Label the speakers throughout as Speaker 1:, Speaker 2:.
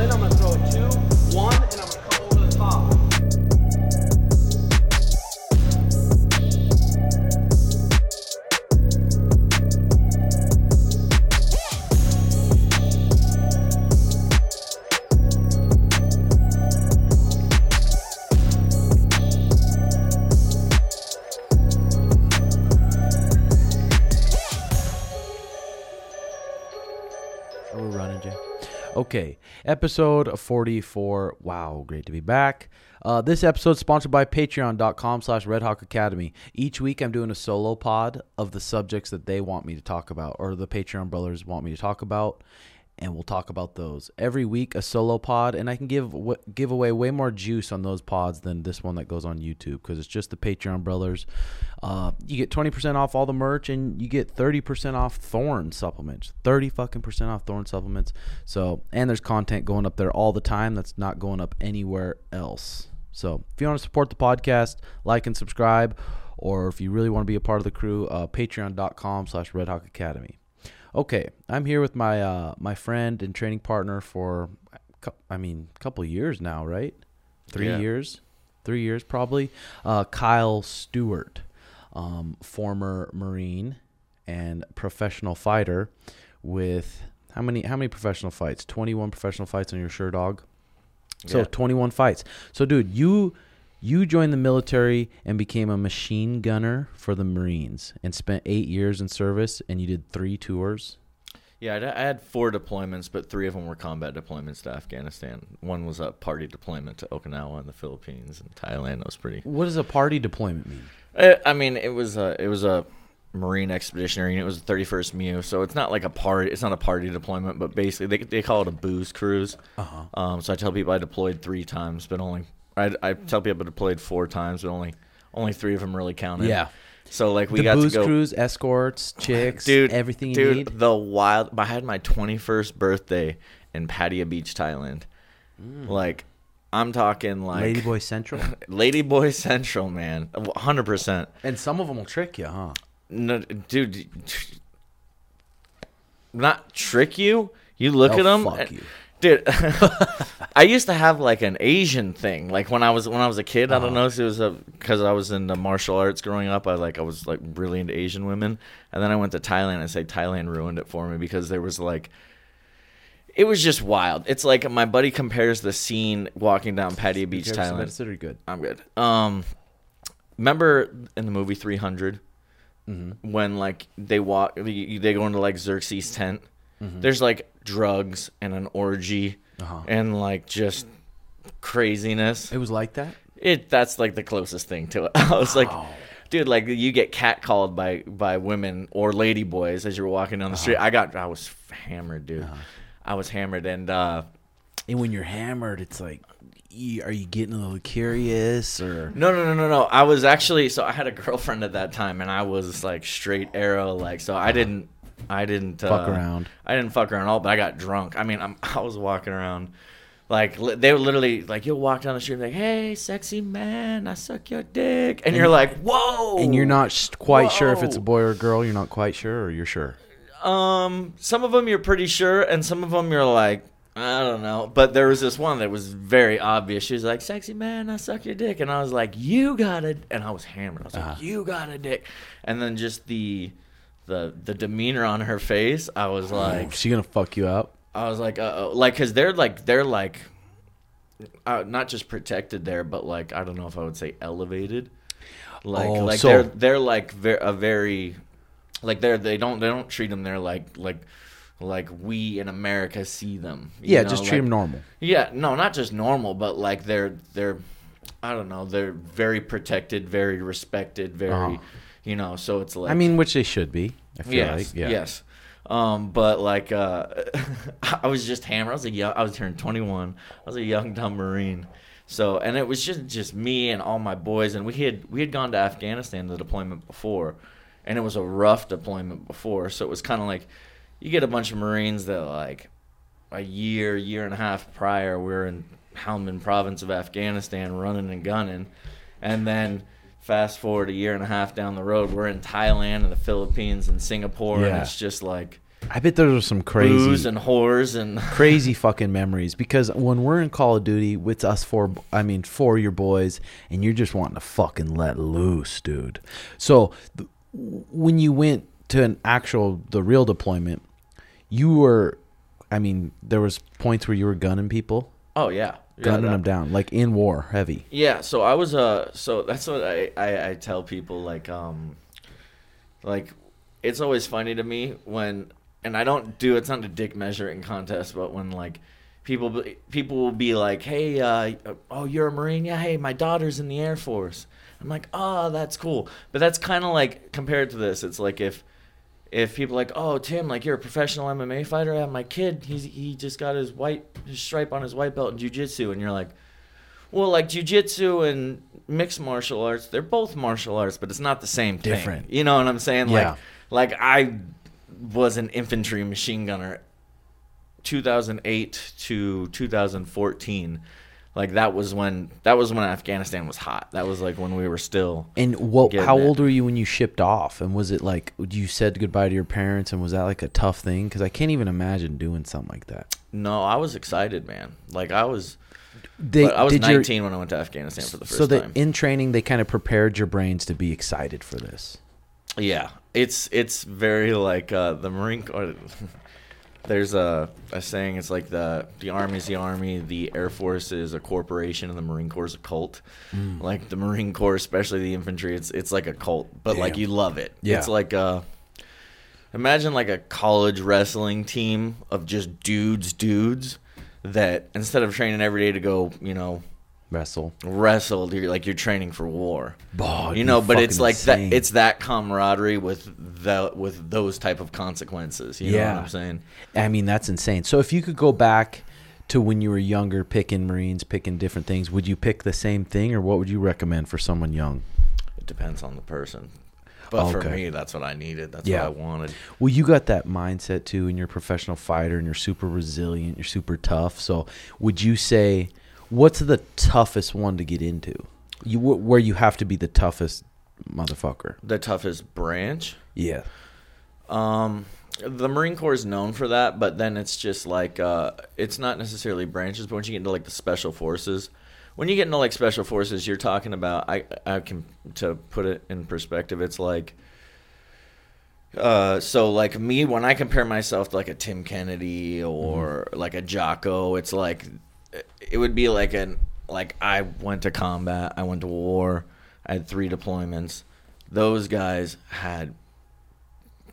Speaker 1: in. I'm gonna throw a two, one, and I'm
Speaker 2: Okay, episode 44. Wow, great to be back. Uh, this episode is sponsored by patreon.com slash redhawk academy. Each week I'm doing a solo pod of the subjects that they want me to talk about or the Patreon brothers want me to talk about. And we'll talk about those every week. A solo pod, and I can give w- give away way more juice on those pods than this one that goes on YouTube because it's just the Patreon brothers. Uh, you get twenty percent off all the merch, and you get thirty percent off Thorne supplements. Thirty fucking percent off Thorne supplements. So, and there's content going up there all the time that's not going up anywhere else. So, if you want to support the podcast, like and subscribe, or if you really want to be a part of the crew, uh, Patreon.com/slash Redhawk Academy. Okay, I'm here with my uh, my friend and training partner for, I mean, a couple years now, right? Three
Speaker 3: Yeah.
Speaker 2: years, three years probably. Uh, Kyle Stewart, um, former Marine and professional fighter, with how many how many professional fights? Twenty one professional fights on your sure dog. So
Speaker 3: Yeah.
Speaker 2: 21 fights. So dude, you you joined the military and became a machine gunner for the Marines and spent 8 years in service and you did 3 tours.
Speaker 3: Yeah, I I had four deployments, but three of them were combat deployments to Afghanistan. One was a party deployment to Okinawa in the Philippines and Thailand. That was pretty.
Speaker 2: What does a party deployment mean?
Speaker 3: I, I mean, it was a it was a Marine Expeditionary Unit. It was the 31st MEU, so it's not like a party. It's not a party deployment, but basically they they call it a booze cruise.
Speaker 2: Uh-huh.
Speaker 3: Um, so I tell people I deployed three times, but only I, I tell people I played four times, but only only three of them really counted.
Speaker 2: Yeah.
Speaker 3: So like we
Speaker 2: the
Speaker 3: got
Speaker 2: booze
Speaker 3: to go.
Speaker 2: cruise, escorts, chicks,
Speaker 3: dude,
Speaker 2: everything you
Speaker 3: dude,
Speaker 2: need.
Speaker 3: The wild. I had my 21st birthday in Pattaya Beach, Thailand. Mm. Like, I'm talking like
Speaker 2: Ladyboy Central.
Speaker 3: Ladyboy Central, man, 100. percent
Speaker 2: and some of them will trick you, huh?
Speaker 3: No, dude, not trick you. You look
Speaker 2: Oh,
Speaker 3: at them,
Speaker 2: fuck you.
Speaker 3: Dude. I used to have like an Asian thing, like when I was when I was a kid. I don't know if it was because I was into martial arts growing up. I like I was like really into Asian women, and then I went to Thailand. I say Thailand ruined it for me because there was like. It was just wild. It's like my buddy compares the scene walking down Pattaya Beach,
Speaker 2: Give us some
Speaker 3: Thailand.
Speaker 2: medicine, or good.
Speaker 3: I'm good. Um, remember in the movie 300
Speaker 2: Mm-hmm.
Speaker 3: when like they walk, they they go into like Xerxes' tent. There's like drugs and an orgy.
Speaker 2: Uh-huh.
Speaker 3: and like just craziness.
Speaker 2: It was like that?
Speaker 3: It that's like the closest thing to it. I was like, dude, like you get catcalled by by women or lady boys as you're walking down the street. I got I was hammered, dude. I was hammered and uh
Speaker 2: And when you're hammered, it's like are you getting a little curious or
Speaker 3: No, no, no, no, no. I was actually so I had a girlfriend at that time, and I was like straight arrow, like so. I didn't, I didn't
Speaker 2: Fuck
Speaker 3: uh,
Speaker 2: around.
Speaker 3: I didn't fuck around at all, but I got drunk. I mean, I'm, I was walking around, like li- they were literally like you'll walk down the street and like, "Hey, sexy man, I suck your dick," and you're like, "Whoa!"
Speaker 2: and you're not sh- quite sure if it's a boy or a girl, you're not quite sure or you're sure.
Speaker 3: Um, some of them you're pretty sure, and some of them you're like, I don't know. But there was this one that was very obvious. She was like, "Sexy man, I suck your dick," and I was like, "You got it," and I was hammered. I was like, "You got a dick," and then just the, the the demeanor on her face, I was like,
Speaker 2: She gonna fuck you up?
Speaker 3: I was like, uh oh, like, cause they're like, they're like, uh, not just protected there, but like, I don't know if I would say elevated. Like,
Speaker 2: Oh,
Speaker 3: like
Speaker 2: so-
Speaker 3: they're they're like ver- a very, like they're they don't they don't treat them there like like like we in America see them. you
Speaker 2: Yeah,
Speaker 3: know,
Speaker 2: just treat
Speaker 3: like-
Speaker 2: them normal.
Speaker 3: Yeah, no, not just normal, but like they're they're, I don't know, they're very protected, very respected, very,
Speaker 2: Uh-huh.
Speaker 3: you know. So it's like
Speaker 2: I mean, which they should be. I feel
Speaker 3: yes,
Speaker 2: like. Yeah.
Speaker 3: yes. Um, but like, uh, I was just hammered. I was a young, I was turning 21. I was a young dumb Marine. So, and it was just, just me and all my boys. And we had, we had gone to Afghanistan, the deployment before, and it was a rough deployment before. So it was kind of like, you get a bunch of Marines that like a year, year and a half prior, we were in Helmand province of Afghanistan running and gunning. And then fast forward a year and a half down the road, we're in Thailand and the Philippines and Singapore. And it's just like,
Speaker 2: I bet there were some crazy,
Speaker 3: booze and whores and
Speaker 2: crazy fucking memories because when we're in Call of Duty with us four, I mean four of your boys, and you're just wanting to fucking let loose, dude. So th- when you went to an actual, the real deployment, you were, I mean, there was points where you were gunning people,
Speaker 3: oh yeah, yeah
Speaker 2: gunning
Speaker 3: that-
Speaker 2: them down, like in war, heavy.
Speaker 3: Yeah, so I was uh so that's what I, I I tell people like um like it's always funny to me when and I don't do it's not a dick measuring contest, but when like people people will be like, "Hey, uh oh, you're a marine? Yeah, hey, my daughter's in the air force." I'm like, "Oh, that's cool." But that's kind of like compared to this, it's like if if people are like, "Oh, Tim, like you're a professional MMA fighter, yeah, my kid, he's he just got his white his stripe on his white belt in jiu-jitsu." And you're like, well, like jujitsu and mixed martial arts, they're both martial arts, but it's not the same thing.
Speaker 2: Different.
Speaker 3: You know what I'm saying?
Speaker 2: Yeah.
Speaker 3: Like, like I was an infantry machine gunner, 2008 to 2014. Like that was when that was when Afghanistan was hot. That was like when we were still.
Speaker 2: And what? How
Speaker 3: it.
Speaker 2: old were you when you shipped off? And was it like you said goodbye to your parents? And was that like a tough thing? Because I can't even imagine doing something like that.
Speaker 3: No, I was excited, man. Like I was.
Speaker 2: They,
Speaker 3: I was
Speaker 2: did your-
Speaker 3: 19 when I went to Afghanistan for the first
Speaker 2: so that
Speaker 3: time.
Speaker 2: in training they kind of prepared your brains to be excited for this.
Speaker 3: Yeah, it's it's very like uh, the Marine Corps. There's a, a saying. It's like the the Army's the Army, the Air Force is a corporation, and the Marine Corps is a cult.
Speaker 2: Mm.
Speaker 3: Like the Marine Corps, especially the infantry, it's it's like a cult, but like you love it.
Speaker 2: Yeah.
Speaker 3: It's like a imagine like a college wrestling team of just dudes, dudes that instead of training every day to go, you know,
Speaker 2: Wrestle.
Speaker 3: wrestle, you're like you're training for war
Speaker 2: Oh,
Speaker 3: you know but it's like
Speaker 2: insane.
Speaker 3: that it's that camaraderie with the with those type of consequences you know
Speaker 2: Yeah.
Speaker 3: what i'm saying
Speaker 2: I mean, that's insane. So if you could go back to when you were younger, picking Marines, picking different things, would you pick the same thing, or what would you recommend for someone young?
Speaker 3: it depends on the person but for me that's what i needed that's
Speaker 2: Yeah.
Speaker 3: what i wanted
Speaker 2: Well, you got that mindset too, and you're a professional fighter, and you're super resilient, you're super tough. So, would you say what's the toughest one to get into? You where you have to be the toughest motherfucker.
Speaker 3: the toughest branch
Speaker 2: Yeah.
Speaker 3: um the marine corps is known for that but then it's just like uh it's not necessarily branches but once you get into like the special forces when you get into like special forces you're talking about i i can to put it in perspective it's like Uh, so like me, when I compare myself to like a Tim Kennedy or like a Jocko, it's like it would be like an like I went to combat, I went to war, I had three deployments. Those guys had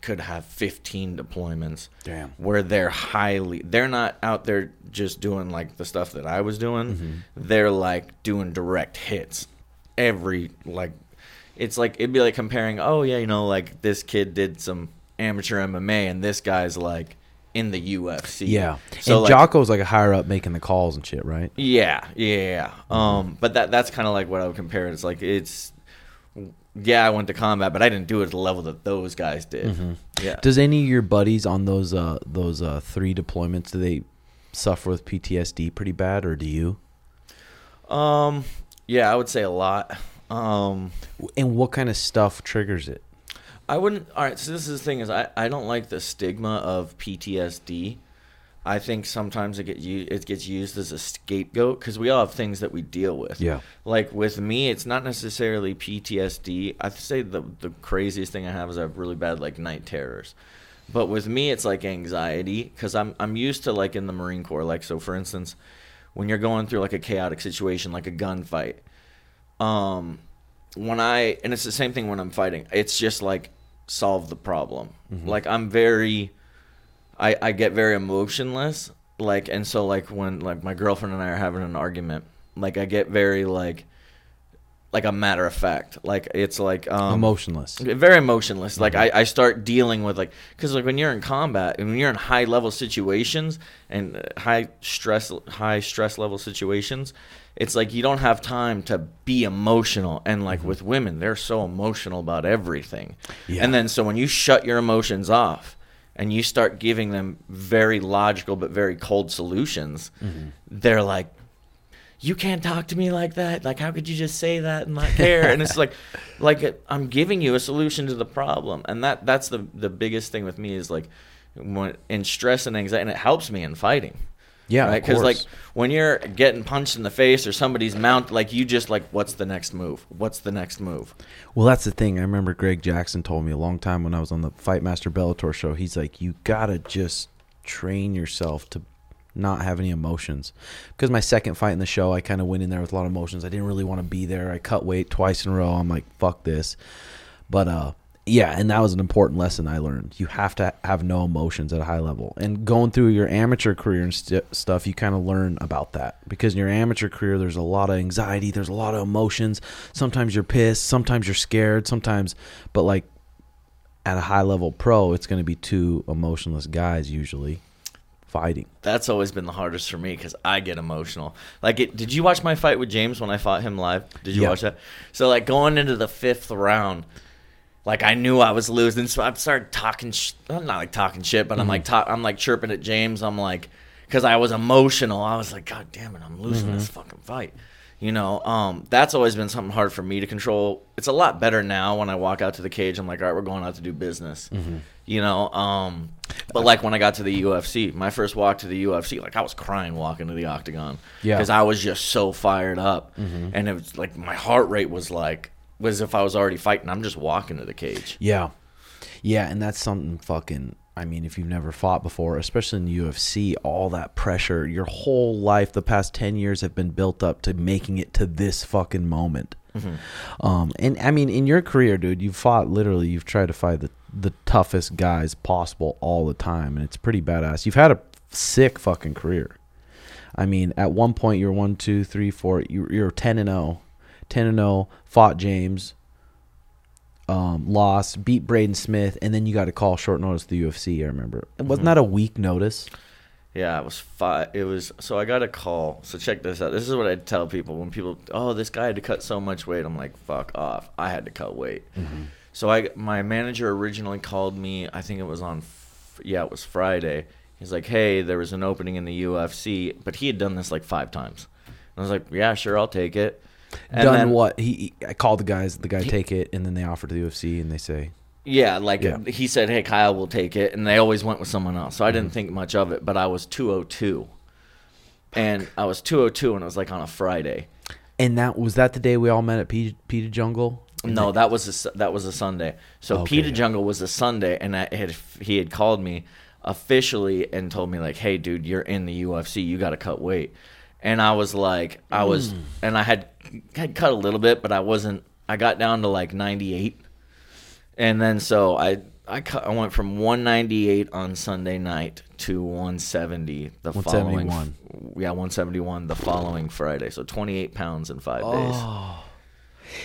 Speaker 3: could have 15 deployments
Speaker 2: Damn.
Speaker 3: where they're highly they're not out there just doing like the stuff that I was doing.
Speaker 2: Mm-hmm.
Speaker 3: They're like doing direct hits every like it's like it'd be like comparing, oh yeah, you know, like this kid did some amateur MMA and this guy's like in the UFC.
Speaker 2: Yeah.
Speaker 3: So
Speaker 2: and
Speaker 3: like,
Speaker 2: Jocko's like a higher up making the calls and shit, right?
Speaker 3: yeah, yeah, yeah. Um, but that that's kind of like what I would compare it. It's like it's yeah, I went to combat, but I didn't do it at the level that those guys did.
Speaker 2: Mm-hmm.
Speaker 3: Yeah.
Speaker 2: Does any of your buddies on those uh those uh three deployments do they suffer with PTSD pretty bad, or do you?
Speaker 3: um, yeah, I would say a lot. Um,
Speaker 2: And what kind of stuff triggers it?
Speaker 3: I wouldn't. All right, so this is the thing is I, I don't like the stigma of PTSD. I think sometimes it get u- it gets used as a scapegoat because we all have things that we deal with.
Speaker 2: Yeah.
Speaker 3: Like with me, it's not necessarily PTSD. I'd say the the craziest thing I have is I have really bad like night terrors. But with me, it's like anxiety because I'm I'm used to like in the Marine Corps. Like so, for instance, when you're going through like a chaotic situation, like a gunfight, um, when I and it's the same thing when I'm fighting. It's just like solve the problem. Like I'm very, I I get very emotionless. Like and so like when like my girlfriend and I are having an argument, like I get very like, like a matter of fact. Like it's like um,
Speaker 2: Emotionless.
Speaker 3: very emotionless. Like I, I start dealing with like because like when you're in combat and when you're in high level situations and uh, high stress high stress level situations, it's like you don't have time to be emotional. And like mm-hmm. with women, they're so emotional about everything.
Speaker 2: Yeah.
Speaker 3: And then so when you shut your emotions off and you start giving them very logical but very cold solutions, mm-hmm. they're like you can't talk to me like that. Like, how could you just say that and not care? and it's like, like I'm giving you a solution to the problem, and that that's the the biggest thing with me is like, when, in stress and anxiety, and it helps me in fighting.
Speaker 2: Yeah,
Speaker 3: right. Because like when you're getting punched in the face or somebody's mount, like you just like, what's the next move? What's the next move?
Speaker 2: Well, that's the thing. I remember Greg Jackson told me a long time when I was on the Fight Master Bellator show. He's like, you gotta just train yourself to not have any emotions. Because my second fight in the show, I kind of went in there with a lot of emotions. I didn't really want to be there. I cut weight twice in a row. I'm like, fuck this. But uh, yeah, and that was an important lesson I learned. You have to have no emotions at a high level. And going through your amateur career and st- stuff, you kind of learn about that. Because in your amateur career, there's a lot of anxiety, there's a lot of emotions. Sometimes you're pissed, sometimes you're scared, sometimes, but like at a high level pro, it's going to be two emotionless guys usually fighting.
Speaker 3: That's always been the hardest for me because I get emotional. Like, it, did you watch my fight with James when I fought him live? Did you
Speaker 2: Yeah.
Speaker 3: watch that? So, like, going into the fifth round, like I knew I was losing, so I started talking. Sh- I'm not like talking shit, but I'm like, ta- I'm like chirping at James. I'm like, because I was emotional. I was like, God damn it, I'm losing this fucking fight. You know, um, that's always been something hard for me to control. It's a lot better now when I walk out to the cage. I'm like, all right, we're going out to do business. You know, um, but like when I got to the UFC, my first walk to the UFC, like I was crying walking to the octagon
Speaker 2: Yeah.
Speaker 3: because I was just so fired up, and it was like my heart rate was like was if I was already fighting. I'm just walking to the cage.
Speaker 2: Yeah. Yeah, and that's something fucking I mean, if you've never fought before, especially in the UFC, all that pressure, your whole life, the past 10 years have been built up to making it to this fucking moment. Um, and I mean, in your career, dude, you've fought literally, you've tried to fight the, the toughest guys possible all the time, and it's pretty badass. You've had a sick fucking career. I mean, at one point, you're one, two, three, four, you're, you're 10 and 0. 10 and 0, fought James, um, lost, beat Braden Smith, and then you got a call short notice to the UFC. I remember. It wasn't that a week notice?
Speaker 3: Yeah, it was five. It was so I got a call. So check this out. This is what I tell people when people, oh, this guy had to cut so much weight. I'm like, fuck off. I had to cut weight. So I, my manager originally called me. I think it was on, yeah, it was Friday. He's like, hey, there was an opening in the UFC, but he had done this like five times. And I was like, yeah, sure, I'll take it. And
Speaker 2: Done
Speaker 3: then-
Speaker 2: what? He, he- I called the guys. The guy take it, and then they offer to the UFC, and they say,
Speaker 3: Yeah, like
Speaker 2: Yeah.
Speaker 3: he said, "Hey, Kyle will take it," and they always went with someone else. So I didn't mm-hmm. think much of it, but I was 202, and I was 202, and it was like on a Friday.
Speaker 2: and that was that the day we all met at P- Peter Jungle.
Speaker 3: No, that was a that was a Sunday. So oh,
Speaker 2: Okay,
Speaker 3: Peter. Jungle was a Sunday, and I had he had called me officially and told me like, "Hey, dude, you're in the UFC. You got to cut weight." And I was like, I was, mm. and I had had cut a little bit, but I wasn't. I got down to like 98, and then so I I cut. I went from 198 on Sunday night to 170 the following.
Speaker 2: 171.
Speaker 3: Yeah, 171 the following Friday. So 28 pounds in five oh. days.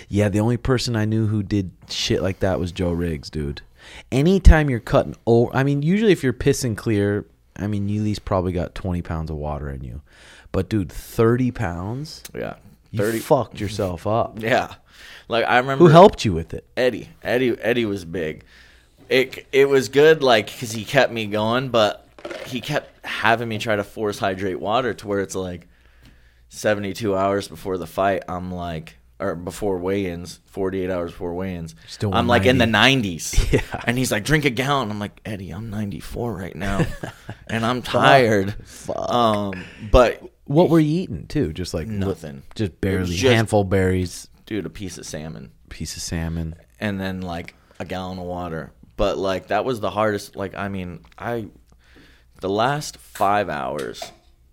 Speaker 2: Yeah, the only person I knew who did shit like that was Joe Riggs, dude. Anytime you're cutting, oh, I mean, usually if you're pissing clear, I mean, you at least probably got 20 pounds of water in you. But dude, 30 pounds,
Speaker 3: Yeah,
Speaker 2: you
Speaker 3: 30.
Speaker 2: fucked yourself up.
Speaker 3: Yeah, like I remember
Speaker 2: Who helped you with it?
Speaker 3: Eddie. Eddie. Eddie was big. It it was good, like because he kept me going, but he kept having me try to force hydrate water to where it's like seventy two hours before the fight. I'm like, or before weigh-ins, forty eight hours before weigh-ins.
Speaker 2: Still
Speaker 3: I'm like in the nineties.
Speaker 2: Yeah.
Speaker 3: And he's like, drink a gallon. I'm like, Eddie, I'm ninety four right now, and I'm tired. Um, but
Speaker 2: What were you eating too? Just like li-
Speaker 3: Nothing.
Speaker 2: just barely
Speaker 3: just-
Speaker 2: handful of berries,
Speaker 3: dude, a piece of salmon.
Speaker 2: piece of salmon.
Speaker 3: and then like a gallon of water. But like that was the hardest. Like I mean, I the last five hours,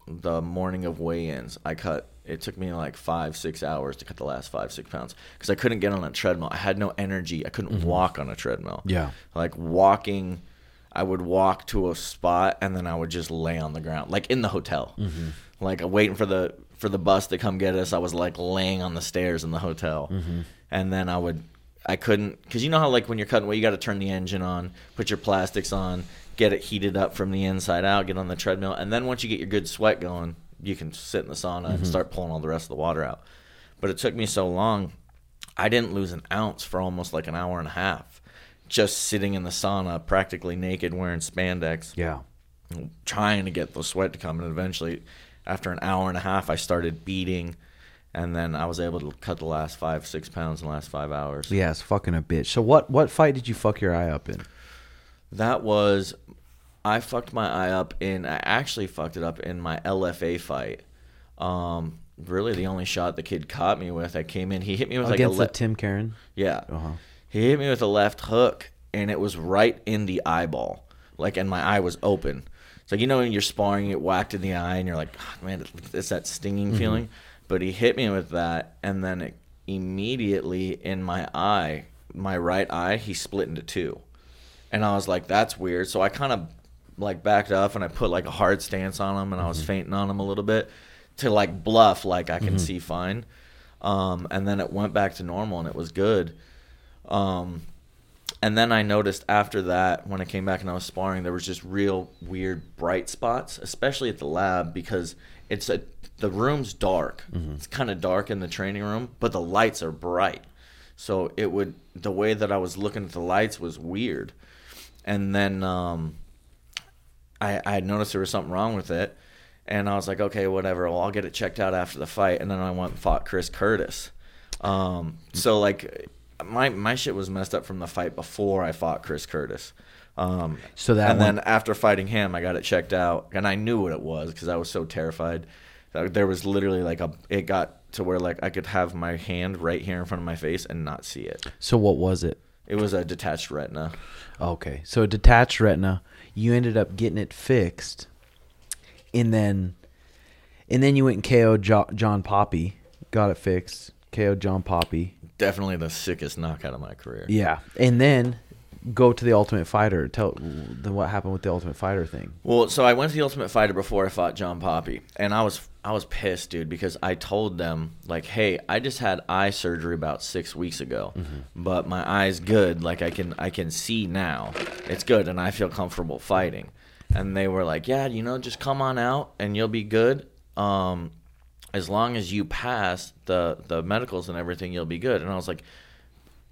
Speaker 3: the morning of weigh-ins, I cut. It took me like five, six hours to cut the last five, six pounds because I couldn't get on a treadmill. I had no energy. I couldn't mm-hmm. walk on a treadmill.
Speaker 2: Yeah.
Speaker 3: like walking. I would walk to a spot and then I would just lay on the ground, like in the hotel, mm-hmm. Like waiting for the for the bus to come get us. I was like laying on the stairs in the hotel, mm-hmm. and then I would, I couldn't, because you know how like when you're cutting weight, you got to turn the engine on, put your plastics on, get it heated up from the inside out, get on the treadmill, and then once you get your good sweat going, you can sit in the sauna and mm-hmm. start pulling all the rest of the water out. But it took me so long, I didn't lose an ounce for almost like an hour and a half, just sitting in the sauna, practically naked, wearing spandex
Speaker 2: Yeah.
Speaker 3: trying to get the sweat to come and eventually after an hour and a half i started beating and then i was able to cut the last five six pounds in the last five hours
Speaker 2: Yeah, it's fucking a bitch. So what what fight did you fuck your eye up in?
Speaker 3: that was I fucked my eye up in. I actually fucked it up in my LFA fight. Um, really, the only shot the kid caught me with. I came in. He hit me with like a
Speaker 2: Against the
Speaker 3: left.
Speaker 2: Tim Karen.
Speaker 3: Yeah.
Speaker 2: Uh-huh.
Speaker 3: He hit me with a left hook, and it was right in the eyeball. Like, and my eye was open. It's like, you know, when you're sparring, you get whacked in the eye, and you're like, "Ah, man, it's that stinging
Speaker 2: Mm-hmm.
Speaker 3: feeling. But he hit me with that, and then it immediately in my eye, my right eye, he split into two. And I was like, that's weird. So I kind of like backed up and I put like a hard stance on him and I was fainting on him a little bit to like bluff, like I can see fine. Um, and then it went back to normal and it was good. Um, and then I noticed after that, when I came back and I was sparring, there was just real weird bright spots, especially at the lab because it's a the room's dark. It's kind of dark in the training room, but the lights are bright. So it would the way that I was looking at the lights was weird. And then um, I I had noticed there was something wrong with it, and I was like, okay, whatever. Well, I'll get it checked out after the fight. And then I went and fought Chris Curtis. Um, so like my my shit was messed up from the fight before I fought Chris Curtis. Um,
Speaker 2: So that
Speaker 3: and
Speaker 2: one-
Speaker 3: then after fighting him, I got it checked out, and I knew what it was because I was so terrified. Uh, There was literally like a. It got to where like I could have my hand right here in front of my face and not see it.
Speaker 2: So what was it?
Speaker 3: It was a detached retina.
Speaker 2: Okay, so a detached retina. You ended up getting it fixed, and then, and then you went and KO'd John Poppy. Got it fixed. KO'd John Poppy.
Speaker 3: Definitely the sickest knockout of my career.
Speaker 2: Yeah, and then go to the Ultimate Fighter. Tell then what happened with the Ultimate Fighter thing.
Speaker 3: Well, so I went to the Ultimate Fighter before I fought John Poppy, and I was I was pissed, dude, because I told them like, "Hey, I just had eye surgery about six weeks ago, but my eye's good. Like I can I can see now. It's good, and I feel comfortable fighting." And they were like, "Yeah, you know, just come on out, and you'll be good. Um, as long as you pass the the medicals and everything, you'll be good." And I was like,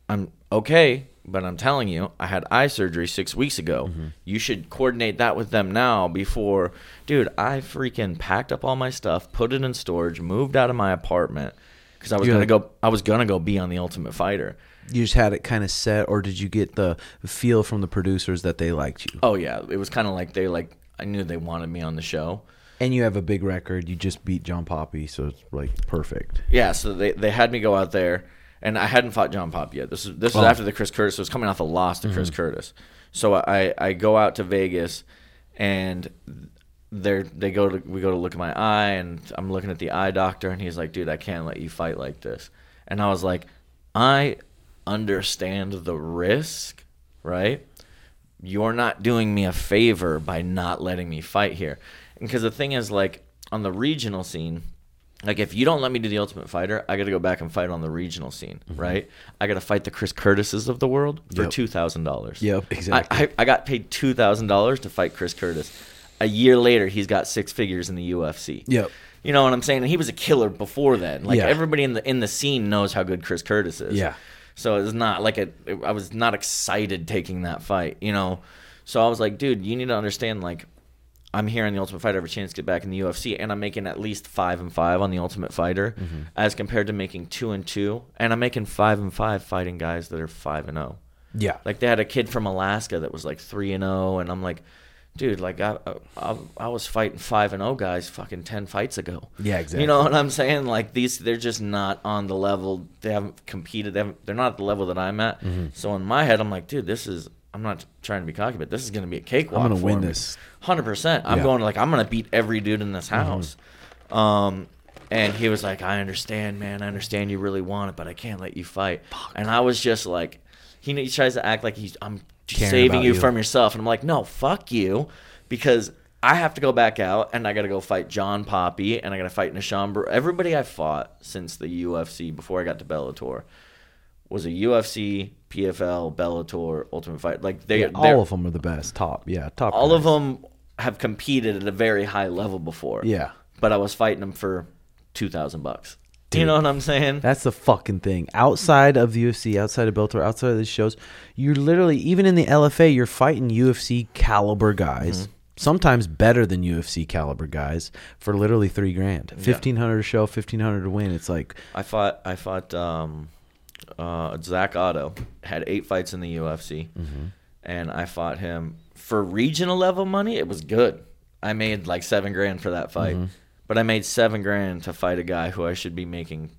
Speaker 3: I'm okay, but I'm telling you, I had eye surgery six weeks ago. Mm-hmm. You should coordinate that with them now before. Dude, I freaking packed up all my stuff, put it in storage, moved out of my apartment because I was
Speaker 2: You
Speaker 3: gonna
Speaker 2: had-
Speaker 3: go. I was gonna go be on the Ultimate Fighter.
Speaker 2: You just had it kind of set, or did you get the feel from the producers that they liked you?
Speaker 3: Oh yeah, it was kind of like they like. I knew they wanted me on the show.
Speaker 2: And you have a big record. You just beat John Poppy, so it's like perfect.
Speaker 3: Yeah, so they, they had me go out there, and I hadn't fought John Poppy yet. This is this was
Speaker 2: Oh.
Speaker 3: after the Chris Curtis. So it was coming off a loss to Chris mm-hmm. Curtis. So I I go out to Vegas, and they they go to we go to look at my eye, and I'm looking at the eye doctor, and he's like, "Dude, I can't let you fight like this." And I was like, "I understand the risk, right?" you're not doing me a favor by not letting me fight here. Because the thing is, like, on the regional scene, like, if you don't let me do the Ultimate Fighter, I got to go back and fight on the regional scene, mm-hmm. right? I got to fight the Chris Curtises of the world for
Speaker 2: Yep.
Speaker 3: $2,000.
Speaker 2: Yep, exactly.
Speaker 3: I, I, I got paid $2,000 to fight Chris Curtis. A year later, he's got six figures in the UFC.
Speaker 2: Yep.
Speaker 3: You know what I'm saying? And he was a killer before then. Like
Speaker 2: Yeah.
Speaker 3: everybody in the in the scene knows how good Chris Curtis is.
Speaker 2: Yeah.
Speaker 3: So it's not like I was not excited taking that fight, you know. So I was like, dude, you need to understand, like, I'm here in the Ultimate Fighter, I have a chance to get back in the UFC, and I'm making at least five and five on the Ultimate Fighter,
Speaker 2: Mm-hmm.
Speaker 3: as compared to making two and two, and I'm making five and five fighting guys that are five and zero.
Speaker 2: Yeah.
Speaker 3: Like they had a kid from Alaska that was like three and zero, and I'm like, dude, like I, I, I was fighting five and zero guys fucking ten fights ago.
Speaker 2: Yeah, exactly.
Speaker 3: You know what I'm saying? Like these, they're just not on the level. They haven't competed. They haven't, they're not at the level that I'm at.
Speaker 2: Mm-hmm.
Speaker 3: So in my head, I'm like, dude, this is. I'm not trying to be cocky, but this is going to be a cakewalk.
Speaker 2: I'm gonna win
Speaker 3: me.
Speaker 2: this.
Speaker 3: Hundred percent. I'm
Speaker 2: Yeah.
Speaker 3: going like I'm gonna beat every dude in this house. Um, and he was like, I understand, man. I understand you really want it, but I can't let you fight. And I was just like, he, he tries to act like he's I'm
Speaker 2: Caring
Speaker 3: saving you,
Speaker 2: you.
Speaker 3: from yourself, and I'm like, no, fuck you, because I have to go back out and I got to go fight John Poppy and I got to fight Nishan. Bur- Everybody I fought since the UFC before I got to Bellator was a UFC, PFL, Bellator, Ultimate Fight. Like they,
Speaker 2: Yeah,
Speaker 3: they're-
Speaker 2: all of them are the best. Top. Yeah, top.
Speaker 3: all of them have competed at a very high level before.
Speaker 2: Yeah.
Speaker 3: but I was fighting them for two thousand bucks. You know what I'm saying?
Speaker 2: That's the fucking thing. Outside of the UFC, outside of Bellator, outside of these shows, you're literally even in the LFA, you're fighting UFC caliber guys.
Speaker 3: Mm-hmm.
Speaker 2: Sometimes better than UFC caliber guys for literally three grand, fifteen hundred a show, fifteen hundred to win. It's like
Speaker 3: I fought. I fought. Um, uh, Zak Ottow had eight fights in the UFC.
Speaker 2: Mm-hmm.
Speaker 3: and I fought him for regional level money. It was good. I made like seven grand for that fight,
Speaker 2: Mm-hmm.
Speaker 3: but I made seven grand to fight a guy who I should be making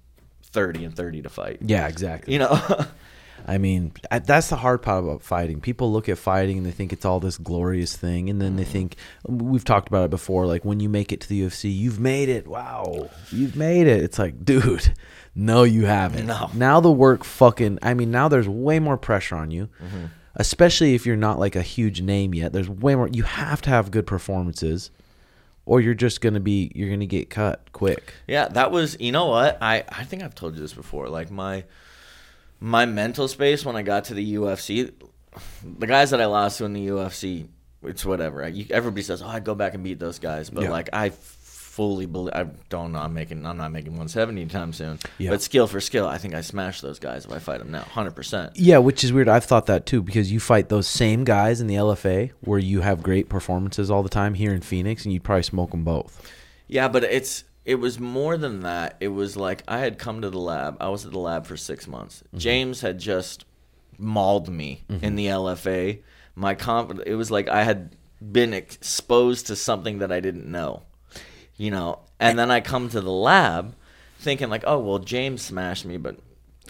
Speaker 3: thirty and thirty to fight.
Speaker 2: Yeah, exactly.
Speaker 3: You know,
Speaker 2: I mean, that's the hard part about fighting. People look at fighting and they think it's all this glorious thing, and then they think we've talked about it before. Like when you make it to the UFC, you've made it. Wow, you've made it. It's like, dude, no, you haven't.
Speaker 3: No.
Speaker 2: Now the work fucking. I mean, now there's way more pressure on you, mm-hmm. especially if you're not like a huge name yet. There's way more. You have to have good performances, or you're just gonna be. You're gonna get cut quick.
Speaker 3: Yeah, that was. You know what? I I think I've told you this before. Like my my mental space when I got to the UFC, the guys that I lost to in the UFC, it's whatever. You, everybody says, "Oh, I'd go back and beat those guys," but
Speaker 2: Yeah.
Speaker 3: like I fully believe. I don't know. I'm making. I'm not making 170 anytime soon.
Speaker 2: Yeah.
Speaker 3: But skill for skill, I think I smash those guys if I fight them now. 100. percent
Speaker 2: Yeah, which is weird. I've thought that too because you fight those same guys in the LFA where you have great performances all the time here in Phoenix, and you'd probably smoke them both.
Speaker 3: Yeah, but it's it was more than that. It was like I had come to the lab. I was at the lab for six months. Mm-hmm. James had just mauled me in mm-hmm. the LFA. My conf- it was like I had been exposed to something that I didn't know, you know. And then I come to the lab, thinking like, oh well, James smashed me, but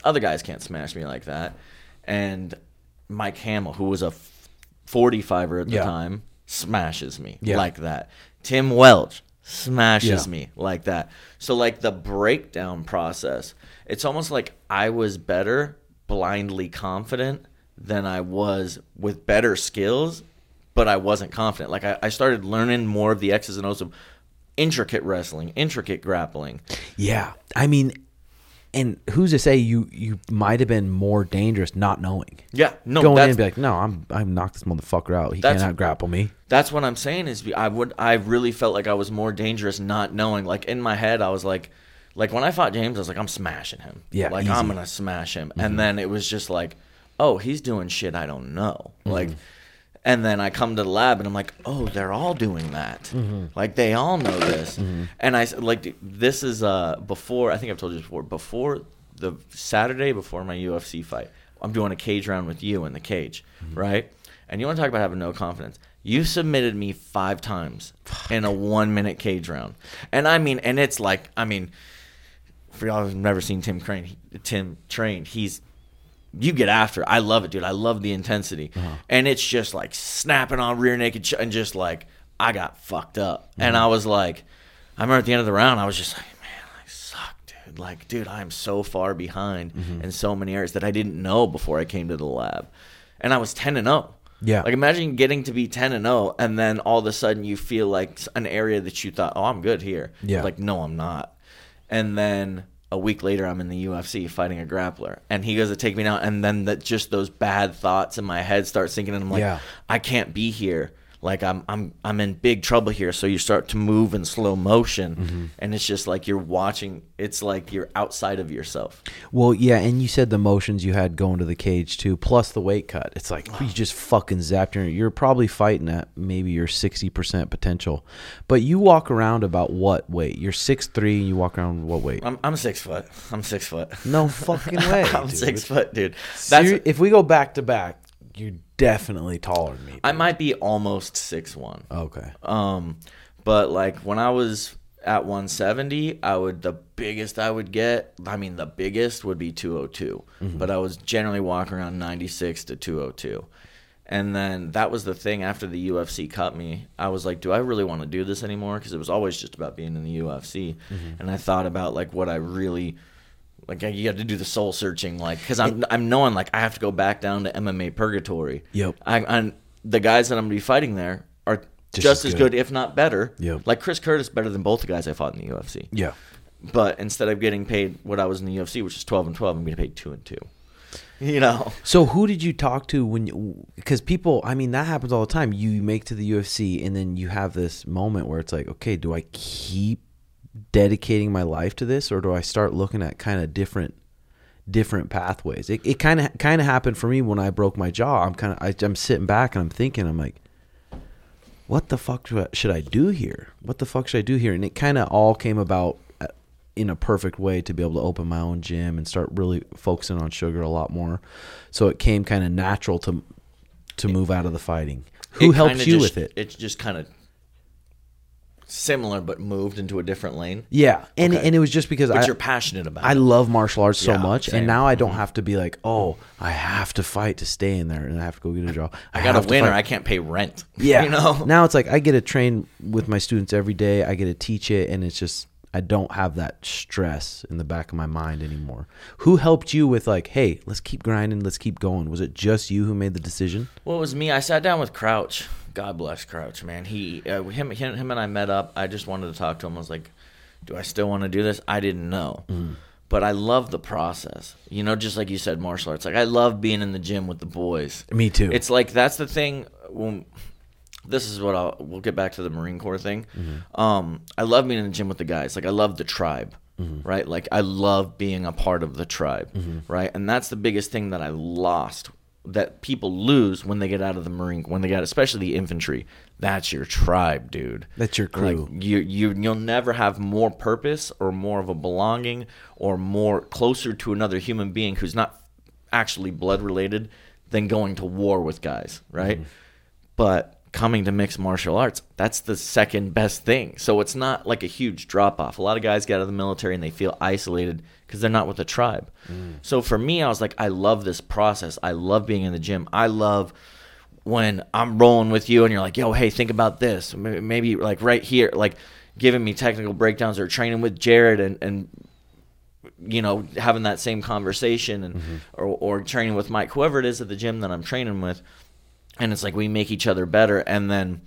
Speaker 3: other guys can't smash me like that. And Mike Hamill, who was a 45er at the
Speaker 2: Yeah.
Speaker 3: time, smashes me
Speaker 2: Yeah.
Speaker 3: like that. Tim Welch smashes
Speaker 2: Yeah.
Speaker 3: me like that. So like the breakdown process, it's almost like I was better blindly confident than I was with better skills, but I wasn't confident. Like I, I started learning more of the X's and O's of intricate wrestling, intricate grappling.
Speaker 2: Yeah, I mean, and who's to say you you might have been more dangerous not knowing?
Speaker 3: Yeah, no,
Speaker 2: Going in and be like, no, I'm I'm knocked this motherfucker out. He cannot grapple me.
Speaker 3: That's what I'm saying is I would I really felt like I was more dangerous not knowing. Like in my head, I was like, like when I fought James, I was like, I'm smashing him.
Speaker 2: Yeah,
Speaker 3: like
Speaker 2: easy. Mm-hmm.
Speaker 3: I'm gonna smash him. And then it was just like, oh, he's doing shit I don't know.
Speaker 2: Mm-hmm.
Speaker 3: Like, and then I come to the lab and I'm like, oh, they're all doing that.
Speaker 2: Mm-hmm.
Speaker 3: Like they all know this. And I like this is uh before I think I've told you before before the Saturday before my UFC fight. I'm doing a cage round with you in the cage,
Speaker 2: Mm-hmm.
Speaker 3: right? And you want to talk about having no confidence. You submitted me five times in a one minute cage round. And I mean, and it's like, I mean, for y'all who've never seen Tim Crane, he- Tim train, he's you get after. it. I love it, dude. I love the intensity, uh-huh. and it's just like snapping on rear naked ch- and just like I got fucked up, and I mm-hmm. was like, I remember at the end of the round, I was just like, man, I suck, dude. Like, dude, I'm so far behind mm-hmm. in so many areas that I didn't know before I came to the lab, and I was ten and zero.
Speaker 2: Yeah.
Speaker 3: Like imagine getting to be 10 and 0 and then all of a sudden you feel like an area that you thought, "Oh, I'm good here."
Speaker 2: Yeah.
Speaker 3: Like, "No, I'm not." And then a week later I'm in the UFC fighting a grappler and he goes to take me down and then that just those bad thoughts in my head start sinking and I'm like,
Speaker 2: Yeah.
Speaker 3: "I can't be here." Like I'm I'm I'm in big trouble here. So you start to move in slow motion
Speaker 2: Mm-hmm.
Speaker 3: and it's just like you're watching it's like you're outside of yourself.
Speaker 2: Well, yeah, and you said the motions you had going to the cage too, plus the weight cut. It's like you just fucking zapped your. You're probably fighting at maybe your sixty percent potential, but you walk around about what weight? You're six three, and you walk around what weight?
Speaker 3: I'm I'm 6 foot. I'm 6 foot.
Speaker 2: No fucking way.
Speaker 3: I'm
Speaker 2: dude.
Speaker 3: 6 foot, dude. That's
Speaker 2: Seri- if we go back to back, you're definitely taller than me.
Speaker 3: I might be almost six one.
Speaker 2: Okay.
Speaker 3: Um, but like when I was at 170, I would the biggest I would get. I mean, the biggest would be 202. But I was generally walking around 96 to 202. And then that was the thing after the UFC cut me. I was like, do I really want to do this anymore? Because it was always just about being in the UFC. And I thought about like what I really like. You got to do the soul searching, like because I'm I'm knowing like I have to go back down to MMA purgatory.
Speaker 2: Yep.
Speaker 3: I, and the guys that I'm gonna be fighting there are
Speaker 2: Just
Speaker 3: just,
Speaker 2: as good.
Speaker 3: good. if not better.
Speaker 2: Yep.
Speaker 3: Like Chris Curtis better than both the guys I fought in the UFC.
Speaker 2: Yeah.
Speaker 3: But instead of getting paid what I was in the UFC, which is twelve and twelve, I'm getting paid two and two. You know.
Speaker 2: So who did you talk to when you? Because people, I mean, that happens all the time. You make to the UFC, and then you have this moment where it's like, okay, do I keep dedicating my life to this, or do I start looking at kind of different, different pathways? It it kind of kind of happened for me when I broke my jaw. I'm kind of I'm sitting back and I'm thinking, I'm like, what the fuck should I, do here? What the fuck should I do here? And it kind of all came about uh, in a perfect way to be able to open my own gym and start really focusing on sugar a lot more. So it came kind of natural to to move out of the fighting? Who
Speaker 3: It
Speaker 2: helped you
Speaker 3: just-
Speaker 2: with it?
Speaker 3: It's just kind of similar, but moved into a different lane.
Speaker 2: Yeah, and
Speaker 3: Okay.
Speaker 2: and it was just because
Speaker 3: But
Speaker 2: I
Speaker 3: you're passionate about.
Speaker 2: I
Speaker 3: it.
Speaker 2: love martial arts so
Speaker 3: Yeah,
Speaker 2: much,
Speaker 3: same. Mm-hmm.
Speaker 2: and now I don't have to be like, oh, I have to fight to stay in there, and I have to go get a job.
Speaker 3: I got
Speaker 2: have
Speaker 3: a
Speaker 2: to
Speaker 3: winner.
Speaker 2: fight.
Speaker 3: I can't pay rent.
Speaker 2: Yeah.
Speaker 3: you know.
Speaker 2: Now it's like I get to train with my students every day. I get to teach it, and it's just I don't have that stress in the back of my mind anymore. Who helped you with like, hey, let's keep grinding, let's keep going? Was it just you who made the decision?
Speaker 3: Well, it was me. I sat down with Crouch. God bless Crouch, man. He, uh, him, him, him, and I met up. I just wanted to talk to him. I was like, "Do I still want to do this?" I didn't know, but I love the process. You know, just like you said, martial arts. Like I love being in the gym with the boys.
Speaker 2: Me too.
Speaker 3: It's like that's the thing. When this is what I'll we'll get back to the Marine Corps thing. Um, I love being in the gym with the guys. Like I love the tribe, right? Like I love being a part of the tribe, right? And that's the biggest thing that I lost that people lose when they get out of the Marine when they get especially the infantry. That's your tribe, dude.
Speaker 2: That's your crew.
Speaker 3: Like you you you'll never have more purpose or more of a belonging or more closer to another human being who's not actually blood related than going to war with guys, right? Mm-hmm. But coming to mixed martial arts, that's the second best thing. So it's not like a huge drop off. A lot of guys get out of the military and they feel isolated because they're not with a tribe. Mm. So for me, I was like, I love this process. I love being in the gym. I love when I'm rolling with you and you're like, yo, hey, think about this. Maybe, maybe like right here, like giving me technical breakdowns or training with Jared and, and you know, having that same conversation and mm-hmm. or, or training with Mike, whoever it is at the gym that I'm training with. And it's like we make each other better. And then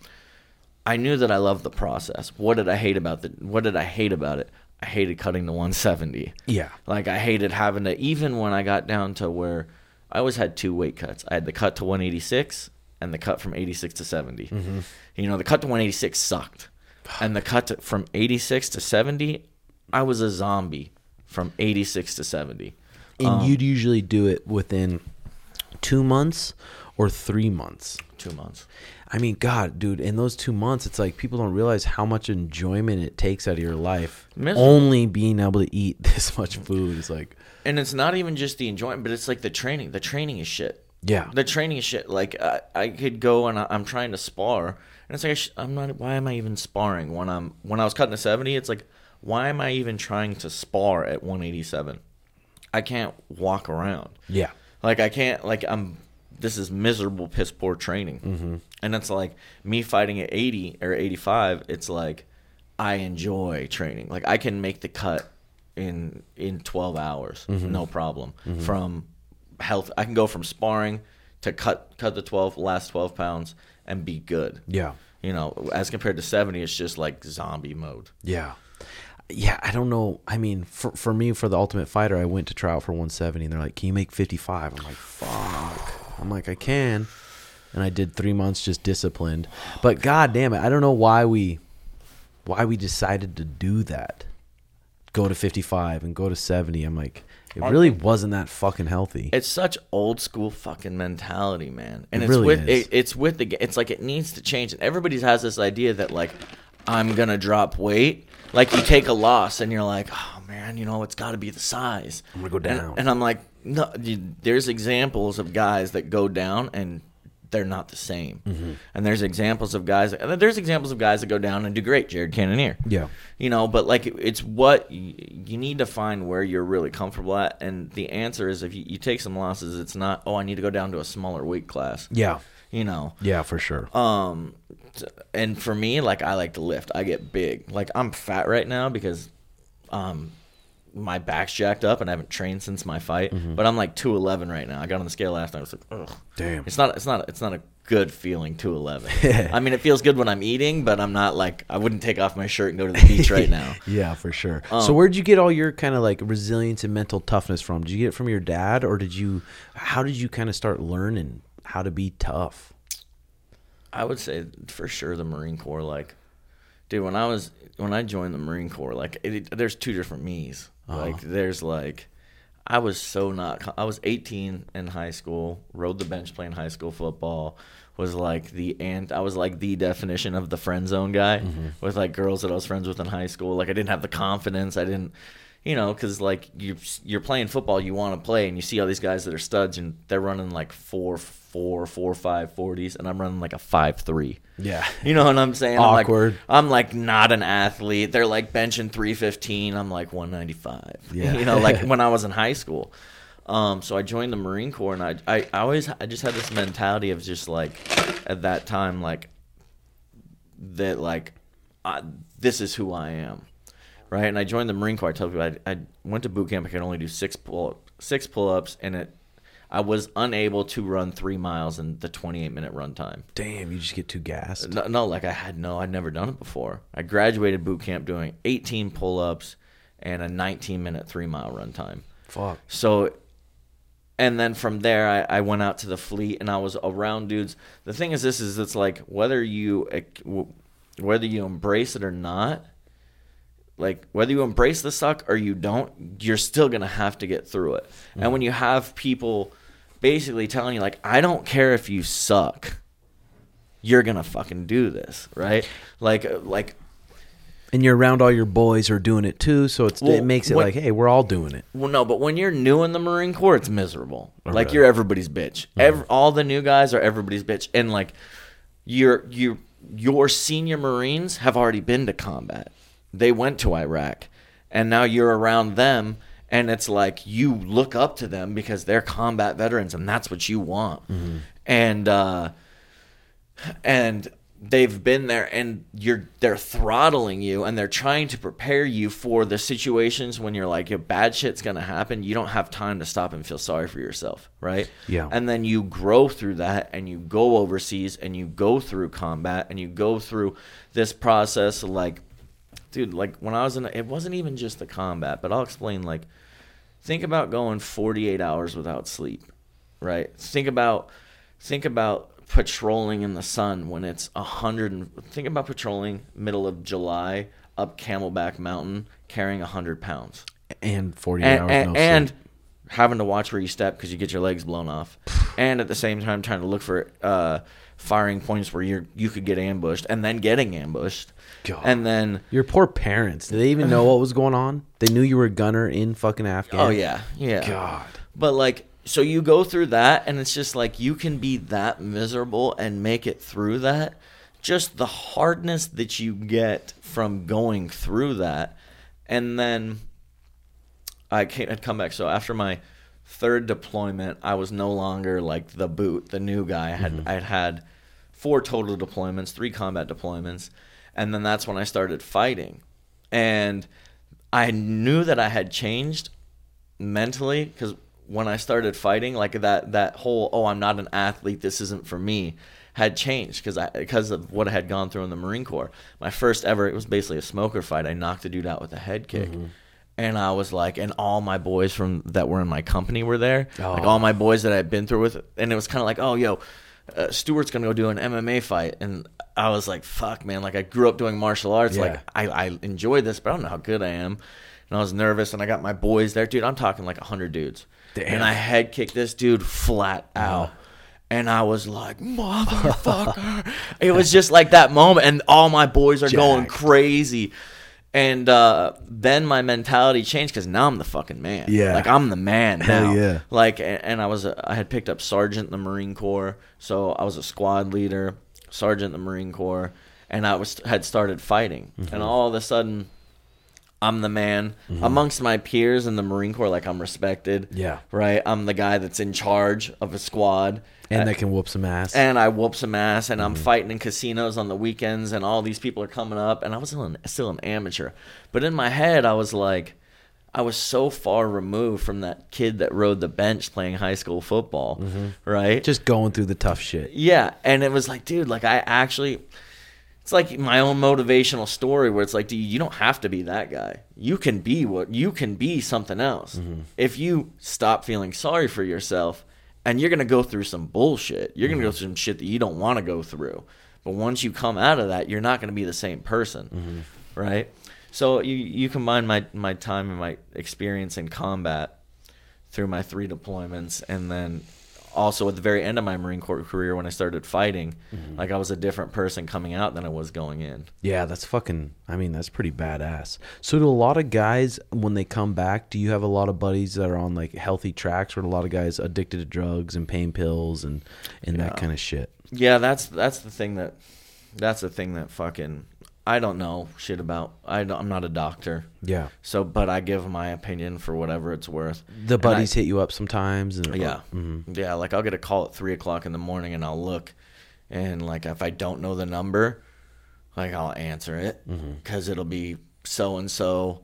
Speaker 3: I knew that I loved the process. What did I hate about the what did I hate about it? I hated cutting to 170.
Speaker 2: Yeah.
Speaker 3: Like I hated having to even when I got down to where I always had two weight cuts. I had the cut to 186 and the cut from 86 to 70. You know, the cut to 186 sucked. And the cut to, from 86 to 70, I was a zombie from 86 to 70.
Speaker 2: And
Speaker 3: Um,
Speaker 2: you'd usually do it within two months or three months.
Speaker 3: 2 months.
Speaker 2: I mean, God, dude, in those two months, it's like people don't realize how much enjoyment it takes out of your life.
Speaker 3: Miserable.
Speaker 2: Only being able to eat this much food is like,
Speaker 3: And it's not even just the enjoyment, but it's like the training. The training is shit.
Speaker 2: yeah,
Speaker 3: The training is shit. Like I, I could go and I, I'm trying to spar, and it's like I sh- I'm not. Why am I even sparring when I'm when I was cutting to 70? It's like why am I even trying to spar at 187? I can't walk around.
Speaker 2: yeah,
Speaker 3: Like I can't. Like I'm. This is miserable, piss poor training. Mm-hmm. And it's like me fighting at 80 or 85. It's like I enjoy training. Like I can make the cut in in 12 hours, no problem. From health, I can go from sparring to cut cut the 12 last 12 pounds and be good.
Speaker 2: yeah,
Speaker 3: You know, as compared to 70, it's just like zombie mode.
Speaker 2: yeah, yeah. I don't know. I mean, for for me, for the Ultimate Fighter, I went to try out for 170, and they're like, "Can you make 55?" I'm like, "Fuck." I'm like, "I can," and I did three months just disciplined. But god damn it, I don't know why we why we decided to do that. Go to 55 and go to 70. I'm like, it really wasn't that fucking healthy.
Speaker 3: It's such old school fucking mentality, man. And
Speaker 2: It
Speaker 3: it's
Speaker 2: really
Speaker 3: with
Speaker 2: is.
Speaker 3: It, it's with the it's like it needs to change. And everybody has this idea that like I'm gonna drop weight. Like you take a loss and you're like, oh man, you know it's got to be the size.
Speaker 2: I'm gonna go down.
Speaker 3: And, I'm like, no. you- There's examples of guys that go down and they're not the same.
Speaker 2: Mm-hmm.
Speaker 3: And there's examples of guys. and There's examples of guys that go down and do great. Jared Cannonier
Speaker 2: yeah.
Speaker 3: you know but like it- it's what you, you need to find where you're really comfortable at and the answer is if you, you take some losses it's not oh i need to go down to a smaller weight class
Speaker 2: Yeah.
Speaker 3: you know
Speaker 2: Yeah, for sure.
Speaker 3: um and for me like i like to lift i get big like i'm fat right now because um my back's jacked up and i haven't trained since my fight but i'm like 211 right now i got on the scale last night i was like Ugh.
Speaker 2: Damn.
Speaker 3: it's not it's not it's not a good feeling 211 i mean it feels good when i'm eating but i'm not like i wouldn't take off my shirt and go to the beach right now
Speaker 2: Yeah, for sure.
Speaker 3: Um,
Speaker 2: so where'd you get all your kind of like resilience and mental toughness from? Did you get it from your dad or did you how did you kind of start learning how to be tough?
Speaker 3: I would say for sure the Marine Corps. Like, dude, when I was when I joined the Marine Corps, like, it, it- there's two different me's. Uh-huh. Like, there's like, I was so not. I was 18 in high school. Rode the bench playing high school football. Was like the and I was like the definition of the friend zone guy mm-hmm. with like girls that I was friends with in high school. Like I didn't have the confidence. I didn't, you know, because like you you're playing football, you want to play, and you see all these guys that are studs, and they're running like four, four, four, five, forties, and I'm running like a five three.
Speaker 2: Yeah.
Speaker 3: You know what I'm saying?
Speaker 2: Awkward.
Speaker 3: I'm like, I'm like not an athlete. They're like benching 315. I'm like 195.
Speaker 2: Yeah.
Speaker 3: you know, like when I was in high school. Um, so I joined the Marine Corps, and I, I, I always, I just had this mentality of just like, at that time, like, that like, I, this is who I am, right? And I joined the Marine Corps. I told you, I, I went to boot camp. I could only do six pull, six pull ups, and it, I was unable to run three miles in the 28 minute run time.
Speaker 2: Damn, you just get too gassed.
Speaker 3: No, no, like I had no, I'd never done it before. I graduated boot camp doing 18 pull ups and a 19 minute three mile run time.
Speaker 2: Fuck.
Speaker 3: So, and then from there, I, I went out to the fleet and I was around dudes. The thing is, this is it's like whether you whether you embrace it or not, like whether you embrace the suck or you don't, you're still gonna have to get through it. And mm-hmm. when you have people basically telling you like, I don't care if you suck, you're gonna fucking do this, right? Like uh, like
Speaker 2: And you're around all your boys are doing it too, so it's
Speaker 3: Well,
Speaker 2: it makes it
Speaker 3: what-
Speaker 2: like, hey, we're all doing it.
Speaker 3: Well, no, but when you're new in the Marine Corps, it's miserable. Like you're everybody's bitch. Ev all the new guys are everybody's bitch, and like your you your senior Marines have already been to combat. They went to Iraq, and now you're around them, and it's like you look up to them because they're combat veterans, and that's what you want. And uh, and they've been there and you're they're throttling you and they're trying to prepare you for the situations when you're like your bad shit's gonna happen you don't have time to stop and feel sorry for yourself right
Speaker 2: Yeah.
Speaker 3: and then you grow through that and you go overseas and you go through combat and you go through this process like dude like when i was in it wasn't even just the combat but i'll explain like think about going 48 hours without sleep right? Think about think about patrolling in the sun when it's a hundred and think about patrolling middle of july up camelback mountain carrying a hundred pounds.
Speaker 2: And 48
Speaker 3: and,
Speaker 2: hours
Speaker 3: and,
Speaker 2: no
Speaker 3: and having to watch where you step because you get your legs blown off, and at the same time trying to look for uh, firing points where you you could get ambushed, and then getting ambushed,
Speaker 2: God.
Speaker 3: and then
Speaker 2: Your poor parents. Did they even know what was going on? They knew you were a gunner in fucking Afghan.
Speaker 3: oh yeah, yeah,
Speaker 2: God.
Speaker 3: But like, so you go through that, and it's just like you can be that miserable and make it through that. Just the hardness that you get from going through that, and then I came, had come back. So after my third deployment, I was no longer like the boot, the new guy. I had mm-hmm. I had had four total deployments, three combat deployments, and then that's when I started fighting, and I knew that I had changed mentally because when I started fighting, like that that whole oh I'm not an athlete, this isn't for me, had changed because I because of what I had gone through in the Marine Corps. My first ever, it was basically a smoker fight. I knocked a dude out with a head kick. Mm-hmm. And I was like, and all my boys from that were in my company were there, like
Speaker 2: Oh.
Speaker 3: all my boys that I'd been through with, and it was kind of like, oh, yo, uh, Stewart's gonna go do an MMA fight, and I was like, fuck, man, like I grew up doing martial arts,
Speaker 2: Yeah.
Speaker 3: like I, I enjoy this, but I don't know how good I am. And I was nervous, and I got my boys there, dude. I'm talking like hundred dudes,
Speaker 2: Damn.
Speaker 3: and I head kicked this dude flat out. And I was like, motherfucker. it was just like that moment. And all my boys are going crazy. And uh, then my mentality changed because now I'm the fucking man.
Speaker 2: Yeah.
Speaker 3: Like I'm the man
Speaker 2: Hell
Speaker 3: now.
Speaker 2: yeah.
Speaker 3: Like, and, and I was, a, I had picked up sergeant in the Marine Corps. So I was a squad leader, sergeant in the Marine Corps. And I was had started fighting.
Speaker 2: Mm-hmm.
Speaker 3: And all of a sudden, I'm the man amongst my peers in the Marine Corps. Like I'm respected.
Speaker 2: Yeah.
Speaker 3: Right. I'm the guy that's in charge of a squad.
Speaker 2: And
Speaker 3: Uh,
Speaker 2: they can whoop some ass.
Speaker 3: and I whoop some ass, and I'm
Speaker 2: Mm-hmm.
Speaker 3: fighting in casinos on the weekends, and all these people are coming up, and I was still an, still an amateur, but in my head, I was like, I was so far removed from that kid that rode the bench playing high school football, right?
Speaker 2: Mm-hmm. Just going through the tough shit.
Speaker 3: Yeah, and it was like, dude, like I actually, it's like my own motivational story where it's like, dude, you don't have to be that guy. You can be what you can be something else mm-hmm. if you stop feeling sorry for yourself. And you're gonna go through some bullshit. You're gonna go mm-hmm. through some shit that you don't want to go through. But once you come out of that, you're not gonna be the same person, mm-hmm. right? So you you combine my my time and my experience in combat through my three deployments and then also at the very end of my Marine Corps career when I started fighting,
Speaker 2: Mm-hmm.
Speaker 3: like I was a different person coming out than I was going in.
Speaker 2: Yeah, that's fucking. I mean, that's pretty badass. So, do a lot of guys when they come back? Do you have a lot of buddies that are on like healthy tracks, or a lot of guys addicted to drugs and pain pills and and that kind of shit?
Speaker 3: Yeah, that's that's the thing that that's the thing that fucking I don't know shit about. I don't, I'm not a doctor.
Speaker 2: Yeah,
Speaker 3: So, but I give my opinion for whatever it's worth.
Speaker 2: the
Speaker 3: And I-
Speaker 2: buddies hit you up sometimes. And,
Speaker 3: Yeah.
Speaker 2: Mhm.
Speaker 3: Yeah, like I'll get a call at three o'clock in the morning and I'll look, and like if I don't know the number, like I'll answer it because it'll be so and so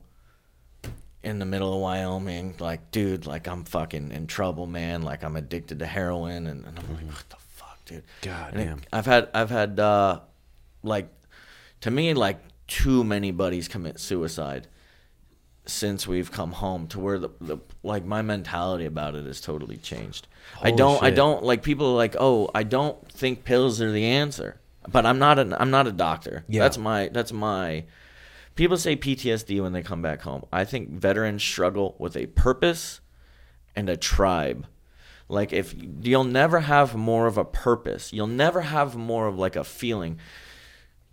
Speaker 3: in the middle of Wyoming. Like, dude, like I'm fucking in trouble, man. Like I'm addicted to heroin, and, and I'm like, what the fuck, dude?
Speaker 2: God
Speaker 3: And it-
Speaker 2: damn.
Speaker 3: I've had I've had uh, like to me like too many buddies commit suicide since we've come home to where the, the like my mentality about it has totally changed. I don't I don't like people are like, "Oh, I don't think pills are the answer." But I'm not an I'm not a doctor.
Speaker 2: Yeah.
Speaker 3: That's my that's my People say PTSD when they come back home. I think veterans struggle with a purpose and a tribe. Like if you'll never have more of a purpose, you'll never have more of like a feeling.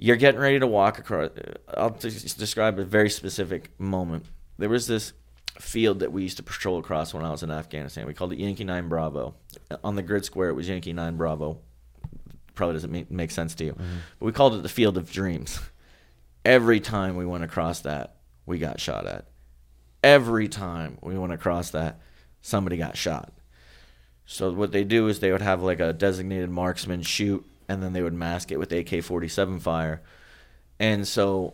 Speaker 3: You're getting ready to walk across. I'll just describe a very specific moment. There was this field that we used to patrol across when I was in Afghanistan. We called it Yankee Nine Bravo. Uh, on the grid square, it was Yankee Nine Bravo. Probably doesn't make, make sense to you, mm-hmm. but we called it the Field of Dreams. Every time we went across that, we got shot at. Every time we went across that, somebody got shot. So what they do is they would have like a designated marksman shoot, and then they would mask it with AK-47 fire. And so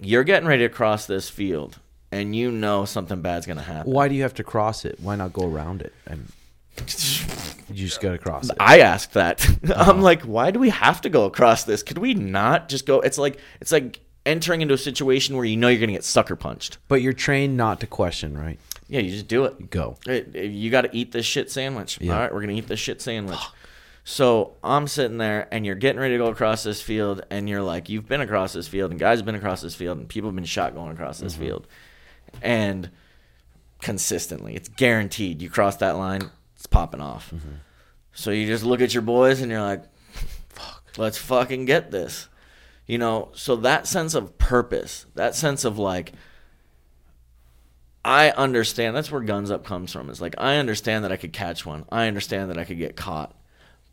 Speaker 3: you're getting ready to cross this field, and you know something bad's gonna happen.
Speaker 2: Why do you have to cross it? Why not go around it? And you just got to cross it.
Speaker 3: I asked that.
Speaker 2: Uh-huh.
Speaker 3: I'm like, why do we have to go across this? Could we not just go? It's like it's like entering into a situation where you know you're gonna get sucker punched.
Speaker 2: But you're trained not to question, right?
Speaker 3: Yeah, you just do it.
Speaker 2: Go.
Speaker 3: Hey, hey, you got to eat this shit sandwich.
Speaker 2: Yeah.
Speaker 3: All right, we're gonna eat this shit sandwich. So I'm sitting there, and you're getting ready to go across this field, and you're like, you've been across this field, and guys have been across this field, and people have been shot going across this mm-hmm. field, and consistently, it's guaranteed. You cross that line, it's popping off. Mm-hmm. So you just look at your boys, and you're like, fuck, let's fucking get this. You know, so that sense of purpose, that sense of like, I understand. That's where Guns Up comes from. Is like I understand that I could catch one. I understand that I could get caught,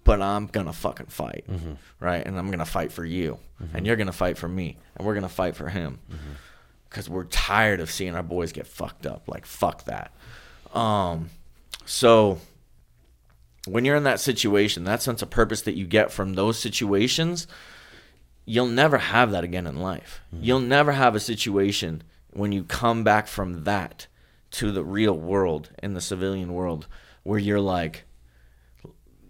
Speaker 3: but I'm gonna fucking fight, mm-hmm. right? And I'm gonna fight for you, mm-hmm. and you're gonna fight for me, and we're gonna fight for him, mm-hmm. because we're tired of seeing our boys get fucked up. Like fuck that. Um, so when you're in that situation, that sense of purpose that you get from those situations, you'll never have that again in life. You'll never have a situation when you come back from that to the real world in the civilian world where you're like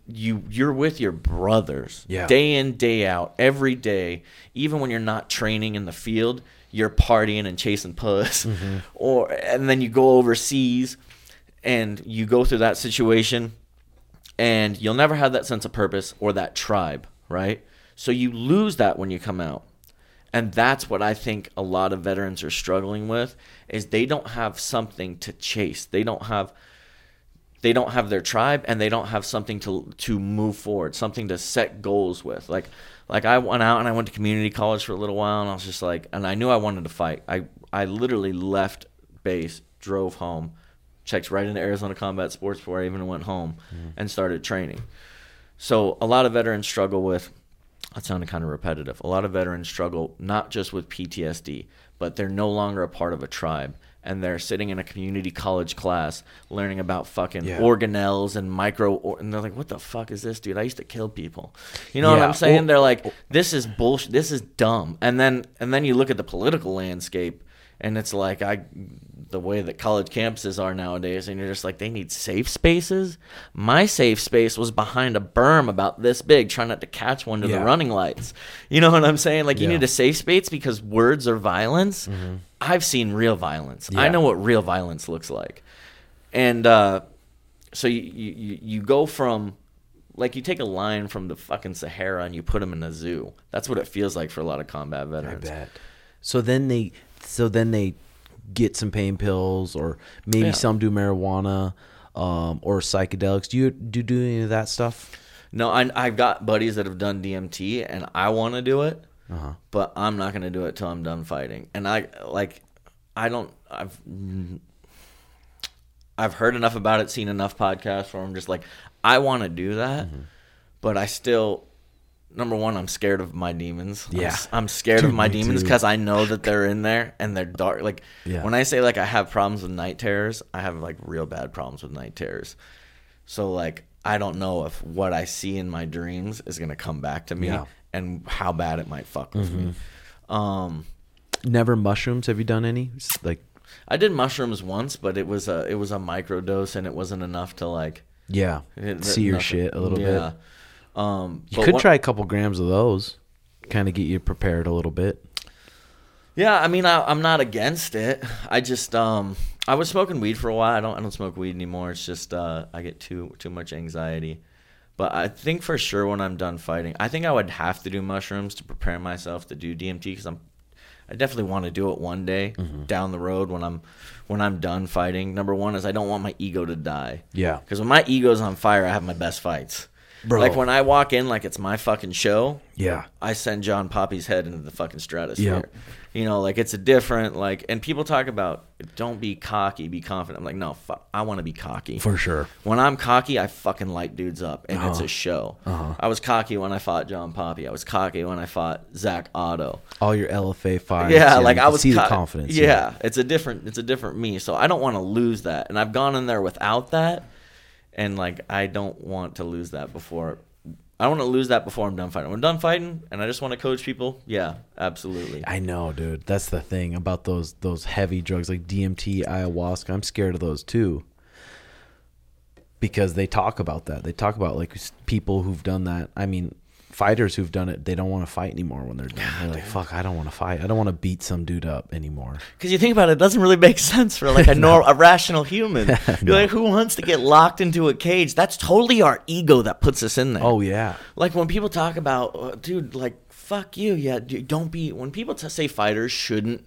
Speaker 3: you you're with your brothers
Speaker 2: Yeah.
Speaker 3: day in day out every day even when you're not training in the field you're partying and chasing puss mm-hmm. or and then you go overseas and you go through that situation and you'll never have that sense of purpose or that tribe, right? So you lose that when you come out. And that's what I think a lot of veterans are struggling with is they don't have something to chase. They don't have they don't have their tribe and they don't have something to to move forward, something to set goals with. Like like I went out and I went to community college for a little while and I was just like and I knew I wanted to fight. I I literally left base, drove home, checked right into Arizona Combat Sports before I even went home mm-hmm. and started training. So a lot of veterans struggle with that sounded kind of repetitive. A lot of veterans struggle not just with PTSD, but they're no longer a part of a tribe. And they're sitting in a community college class learning about fucking
Speaker 2: Yeah.
Speaker 3: organelles and micro, or- and they're like, "What the fuck is this, dude? I used to kill people." You know what I'm saying?
Speaker 2: Or-
Speaker 3: they're like, "This is bullshit. This is dumb." And then, and then you look at the political landscape, and it's like I, the way that college campuses are nowadays, and you're just like, they need safe spaces. My safe space was behind a berm about this big, trying not to catch one to
Speaker 2: Yeah.
Speaker 3: the running lights. You know what I'm saying? Like you
Speaker 2: Yeah.
Speaker 3: need a safe space because words are violence. I've seen real violence. I know what real violence looks like, and uh, so you, you you go from like you take a lion from the fucking Sahara and you put him in a zoo. That's what it feels like for a lot of combat
Speaker 2: I
Speaker 3: veterans.
Speaker 2: bet. So then they, so then they get some pain pills, or maybe
Speaker 3: Yeah.
Speaker 2: some do marijuana. um, or psychedelics. Do you do do any of that stuff?
Speaker 3: No, I, I've got buddies that have done DMT, and I want to do it,
Speaker 2: Uh-huh.
Speaker 3: but I'm not gonna do it till I'm done fighting. And I like, I don't. I've I've heard enough about it, seen enough podcasts where I'm just like, I want to do that,
Speaker 2: Mm-hmm.
Speaker 3: but I still. Number one, I'm scared of my demons. I'm
Speaker 2: Yeah.
Speaker 3: s- I'm, scared
Speaker 2: Dude,
Speaker 3: of my demons because I know that they're in there and they're dark. Like
Speaker 2: Yeah.
Speaker 3: when I say like I have problems with night terrors, I have like real bad problems with night terrors. So like I don't know if what I see in my dreams is gonna come back to me
Speaker 2: Yeah.
Speaker 3: and how bad it might fuck with me. Um,
Speaker 2: Never mushrooms. Have you done any? Like,
Speaker 3: I did mushrooms once, but it was a it was a micro dose and it wasn't enough to like
Speaker 2: yeah,
Speaker 3: it-
Speaker 2: see your shit a little
Speaker 3: yeah.
Speaker 2: bit.
Speaker 3: Um,
Speaker 2: You could
Speaker 3: one-
Speaker 2: try a couple grams of those, kind of get you prepared a little bit.
Speaker 3: Yeah, I mean, I, I'm not against it. I just um, I was smoking weed for a while. I don't I don't smoke weed anymore. It's just uh, I get too too much anxiety. But I think for sure when I'm done fighting, I think I would have to do mushrooms to prepare myself to do DMT because I'm I definitely want to do it one day
Speaker 2: Mm-hmm.
Speaker 3: down the road when I'm when I'm done fighting. Number one is I don't want my ego to die.
Speaker 2: Yeah.
Speaker 3: Because when my ego's on fire, I have my best fights.
Speaker 2: Bro.
Speaker 3: Like when I walk in like it's my fucking show,
Speaker 2: Yeah.
Speaker 3: I send John Poppy's head into the fucking stratosphere.
Speaker 2: Yep.
Speaker 3: You know, like it's a different like, and people talk about don't be cocky, be confident. I'm like, no, fuck, I want to be cocky.
Speaker 2: For sure.
Speaker 3: When I'm cocky, I fucking light dudes up, and it's
Speaker 2: Uh-huh.
Speaker 3: a show.
Speaker 2: Uh-huh.
Speaker 3: I was cocky when I fought John Poppy. I was cocky when I fought Zak Ottow.
Speaker 2: All your LFA fights.
Speaker 3: Yeah, like I was
Speaker 2: see the
Speaker 3: co-
Speaker 2: confidence.
Speaker 3: Yeah, it's a different, it's a different me. So I don't want to lose that, and I've gone in there without that, and like I don't want to lose that before. I want to lose that before I'm done fighting. When I'm done fighting, and I just want to coach people. Yeah, absolutely.
Speaker 2: I know, dude. That's the thing about those those heavy drugs like DMT, ayahuasca. I'm scared of those too. Because they talk about that. They talk about like people who've done that. I mean, fighters who've done it, they don't want to fight anymore when they're done. They're like, "Fuck, I don't want to fight. I don't want to beat some dude up anymore."
Speaker 3: Because you think about it, it doesn't really make sense for like a nor- a rational human. You're like, who wants to get locked into a cage? That's totally our ego that puts us in there.
Speaker 2: Oh yeah.
Speaker 3: Like when people talk about, uh, dude, like fuck you, yeah, dude, don't be. When people t- say fighters shouldn't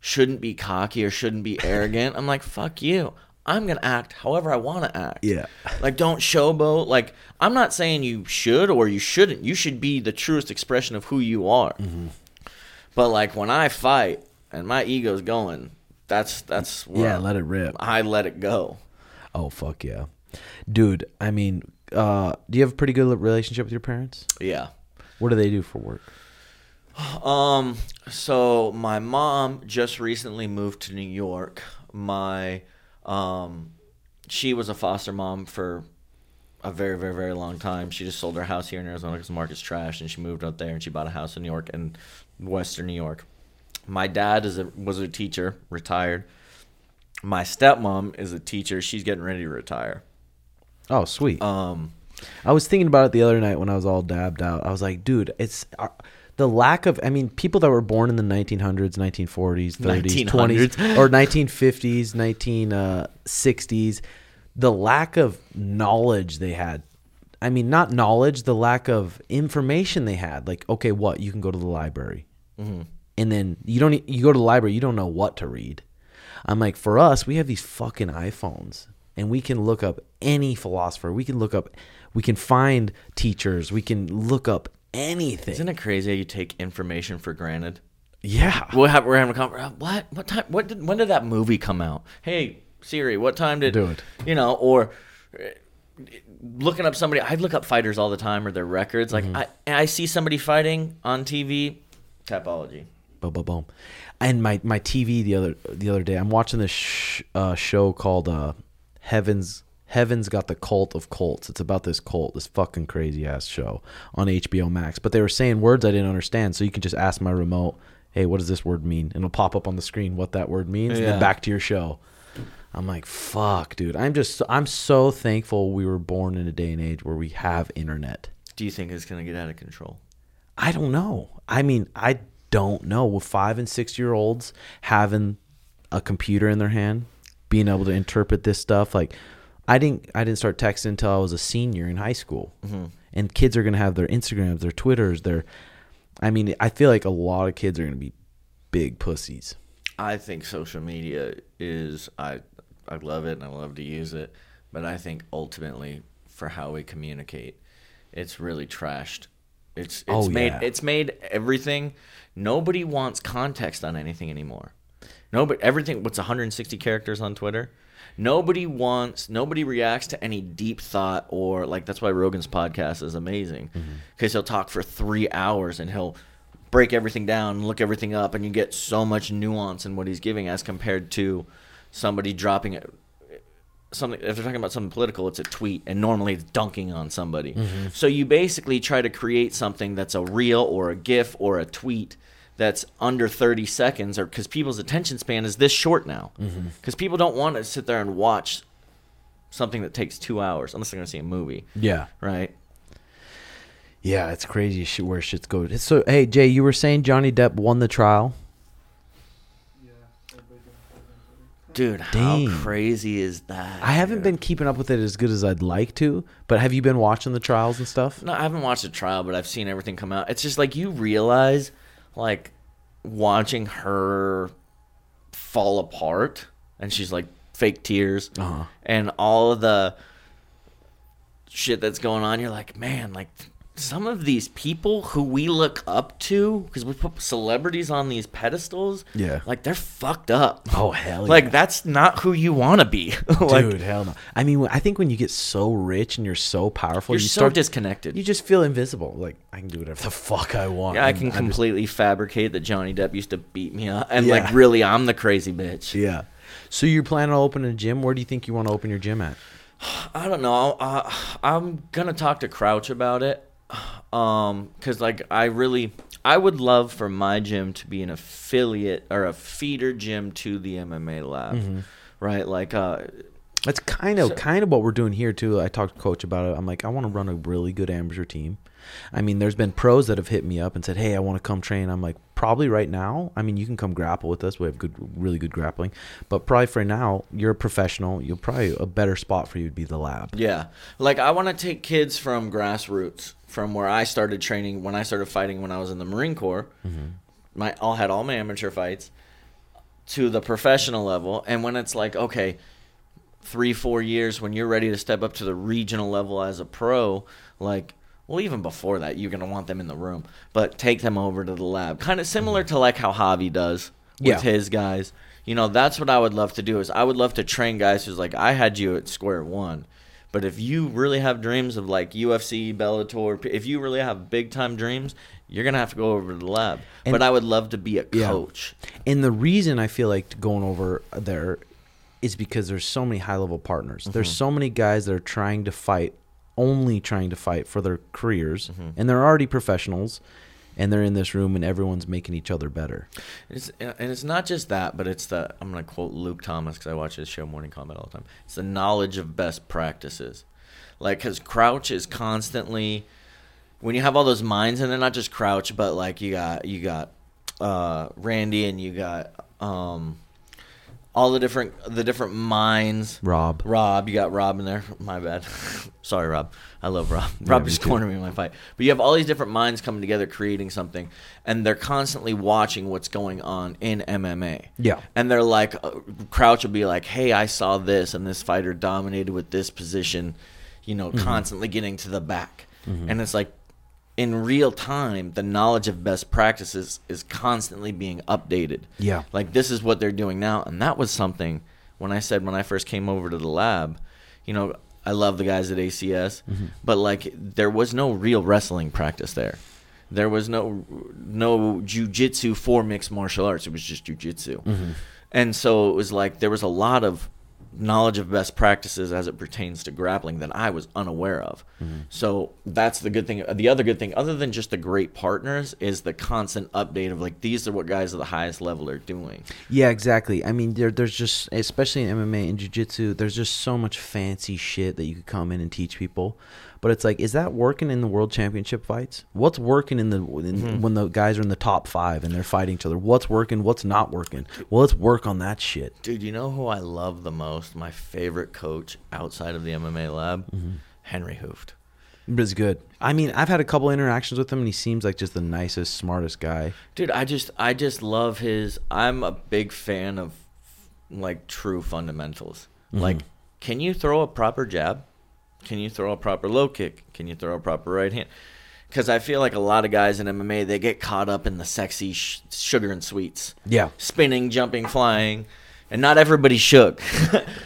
Speaker 3: shouldn't be cocky or shouldn't be arrogant, I'm like, fuck you. I'm gonna act however I want to act.
Speaker 2: Yeah.
Speaker 3: Like don't showboat. Like I'm not saying you should or you shouldn't. You should be the truest expression of who you are.
Speaker 2: Mm-hmm.
Speaker 3: But like when I fight and my ego's going, that's that's where
Speaker 2: Yeah, let it rip.
Speaker 3: I let it go.
Speaker 2: Oh fuck yeah. Dude, I mean, uh do you have a pretty good relationship with your parents?
Speaker 3: Yeah.
Speaker 2: What do they do for work?
Speaker 3: Um. So my mom just recently moved to New York. My, um, she was a foster mom for a very, very, very long time. She just sold her house here in Arizona because the market's trash, and she moved out there and she bought a house in New York and Western New York. My dad is a was a teacher, retired. My stepmom is a teacher. She's getting ready to retire.
Speaker 2: Oh, sweet.
Speaker 3: Um.
Speaker 2: I was thinking about it the other night when I was all dabbed out. I was like, dude, it's uh, the lack of. I mean, people that were born in the 1900s, 1940s, 30s, 20s, or 1950s, 1960s, uh, the lack of knowledge they had. I mean, not knowledge, the lack of information they had. Like, okay, what you can go to the library, mm-hmm. and then you don't. You go to the library, you don't know what to read. I'm like, for us, we have these fucking iPhones, and we can look up any philosopher. We can look up, we can find teachers. We can look up anything.
Speaker 3: Isn't it crazy how you take information for granted?
Speaker 2: yeah.
Speaker 3: We'll have, we're having a conversation. What? What time? What did? When did that movie come out? Hey Siri, what time did?
Speaker 2: Do it.
Speaker 3: You know, or uh, looking up somebody. I look up fighters all the time or their records. Like
Speaker 2: Mm-hmm.
Speaker 3: I, I see somebody fighting on TV. Tapology.
Speaker 2: Boom, boom, boom. And my my TV the other the other day, I'm watching this sh- uh, show called uh, Heaven's Heaven's Gate the Cult of Cults. It's about this cult, this fucking crazy ass show on HBO Max. But they were saying words I didn't understand, so you can just ask my remote, "Hey, what does this word mean?" And it'll pop up on the screen what that word means, and
Speaker 3: Yeah.
Speaker 2: then back to your show. I'm like, fuck, dude. I'm just I'm so thankful we were born in a day and age where we have internet.
Speaker 3: Do you think it's gonna get out of control?
Speaker 2: I don't know. I mean, I don't know. With five and six year olds having a computer in their hand, being able to interpret this stuff, like I didn't, I didn't start texting until I was a senior in high school. Mm-hmm. And kids are gonna have their Instagrams, their Twitters, their. I mean, I feel like a lot of kids are gonna be big pussies.
Speaker 3: I think social media is I I love it and I love to use it. but I think ultimately for how we communicate, it's really trashed. It's it's
Speaker 2: Oh,
Speaker 3: made
Speaker 2: yeah.
Speaker 3: it's made everything. Nobody wants context on anything anymore. Nobody everything. What's 160 characters on Twitter? Nobody wants. Nobody reacts to any deep thought or like. That's why Rogan's podcast is amazing because he'll talk for three hours and he'll break everything down, look everything up, and you get so much nuance in what he's giving as compared to somebody dropping it something if they're talking about something political it's a tweet and normally it's dunking on somebody
Speaker 2: Mm-hmm.
Speaker 3: so you basically try to create something that's a reel or a gif or a tweet that's under 30 seconds or because people's attention span is this short now
Speaker 2: Mm-hmm.
Speaker 3: because people don't want to sit there and watch something that takes two hours unless they're going to see a movie
Speaker 2: Yeah.
Speaker 3: right
Speaker 2: Yeah, it's crazy shit where shit's going. So, hey, Jay, you were saying Johnny Depp won the trial.
Speaker 3: Dude
Speaker 2: Dang.
Speaker 3: how crazy is that
Speaker 2: I haven't
Speaker 3: dude?
Speaker 2: been keeping up with it as good as I'd like to, but have you been watching the trials and stuff?
Speaker 3: No, I haven't watched the trial, but I've seen everything come out. It's just like you realize, like, watching her fall apart, and she's like fake tears,
Speaker 2: Uh-huh.
Speaker 3: and all of the shit that's going on. You're like, man, like some of these people who we look up to, because we put celebrities on these pedestals,
Speaker 2: Yeah.
Speaker 3: like they're fucked up.
Speaker 2: Oh hell yeah.
Speaker 3: Like that's not who you want to be. like
Speaker 2: Dude, hell no. I mean, I think when you get so rich and you're so powerful,
Speaker 3: you're
Speaker 2: you
Speaker 3: so
Speaker 2: start
Speaker 3: disconnected.
Speaker 2: you just feel invisible. Like I can do whatever the fuck I want.
Speaker 3: Yeah, I can
Speaker 2: just-
Speaker 3: completely fabricate that Johnny Depp used to beat me up, and
Speaker 2: Yeah.
Speaker 3: like really, I'm the crazy bitch.
Speaker 2: yeah. So you're planning on opening a gym? Where do you think you want to open your gym at?
Speaker 3: I don't know. Uh, I'm gonna talk to Crouch about it, um, cause like I really, I would love for my gym to be an affiliate or a feeder gym to the MMA lab,
Speaker 2: Mm-hmm.
Speaker 3: right? Like, uh,
Speaker 2: That's kind of
Speaker 3: So-
Speaker 2: kind of what we're doing here too. I talked to coach about it. I'm like, I want to run a really good amateur team. I mean, there's been pros that have hit me up and said, "Hey, I want to come train." I'm like, probably right now. I mean, you can come grapple with us. We have good, really good grappling. But probably for now, you're a professional. You'll probably a better spot for you would be the lab.
Speaker 3: Yeah. Like I want to take kids from grassroots, from where I started training when I started fighting when I was in the Marine Corps. Mm-hmm. My all had all my amateur fights to the professional level, and when it's like okay, three four years when you're ready to step up to the regional level as a pro, like. Well, even before that, you're gonna want them in the room, but take them over to the lab, kind of similar mm-hmm. to like how Javi does with
Speaker 2: Yeah.
Speaker 3: his guys. You know, that's what I would love to do. Is I would love to train guys who's like, I had you at square one, but if you really have dreams of like UFC, Bellator, if you really have big time dreams, you're gonna have to go over to the lab.
Speaker 2: And-
Speaker 3: but I would love to be a
Speaker 2: Yeah.
Speaker 3: coach.
Speaker 2: And the reason I feel like going over there is because there's so many high level partners. Mm-hmm. There's so many guys that are trying to fight, only trying to fight for their careers, and they're already professionals, and they're in this room, and everyone's making each other better.
Speaker 3: It's, and it's not just that, but it's the I'm gonna quote Luke Thomas because I watch his show Morning Combat all the time. It's the knowledge of best practices, like because Crouch is constantly when you have all those minds, and they're not just Crouch, but like you got you got uh, Randy and you got um, all the different the different minds.
Speaker 2: Rob.
Speaker 3: Rob, you got Rob in there. My bad. Sorry, Rob. I love Rob. Rob
Speaker 2: me
Speaker 3: just cornered me in my fight. But you have all these different minds coming together, creating something, and they're constantly watching what's going on in MMA.
Speaker 2: Yeah.
Speaker 3: And they're like, uh, Crouch will be like, "Hey, I saw this, and this fighter dominated with this position." You know,
Speaker 2: Mm-hmm.
Speaker 3: constantly getting to the back, and it's like. In real time, the knowledge of best practices is constantly being updated.
Speaker 2: Yeah.
Speaker 3: Like this is what they're doing now, and that was something when I said when I first came over to the lab, you know, I love the guys at ACS, mm-hmm. but like there was no real wrestling practice there. There was no no jujitsu for mixed martial arts. It was just jujitsu, mm-hmm. and so it was like there was a lot of knowledge of best practices as it pertains to grappling that I was unaware of. Mm-hmm. So that's the good thing. Uh, the other good thing, other than just the great partners, is the constant update of like these are what guys at the highest level are doing.
Speaker 2: Yeah, exactly. I mean, there, there's just, especially in MMA and jiu-jitsu, there's just so much fancy shit that you could come in and teach people. But it's like, is that working in the world championship fights? What's working in the in, mm-hmm. when the guys are in the top five and they're fighting each other? What's working? What's not working? Well, let's work on that shit.
Speaker 3: Dude, you know who I love the most? My favorite coach outside of the MMA lab? Mm-hmm. Henry Hooft.
Speaker 2: But it's good. I mean, I've had a couple interactions with him, and he seems like just the nicest, smartest guy.
Speaker 3: Dude, I just I just love his I'm a big fan of like true fundamentals. Mm-hmm. Like can you throw a proper jab? Can you throw a proper low kick? Can you throw a proper right hand? Because I feel like a lot of guys in MMA they get caught up in the sexy sh- sugar and sweets,
Speaker 2: Yeah.
Speaker 3: spinning, jumping, flying, and not everybody shook.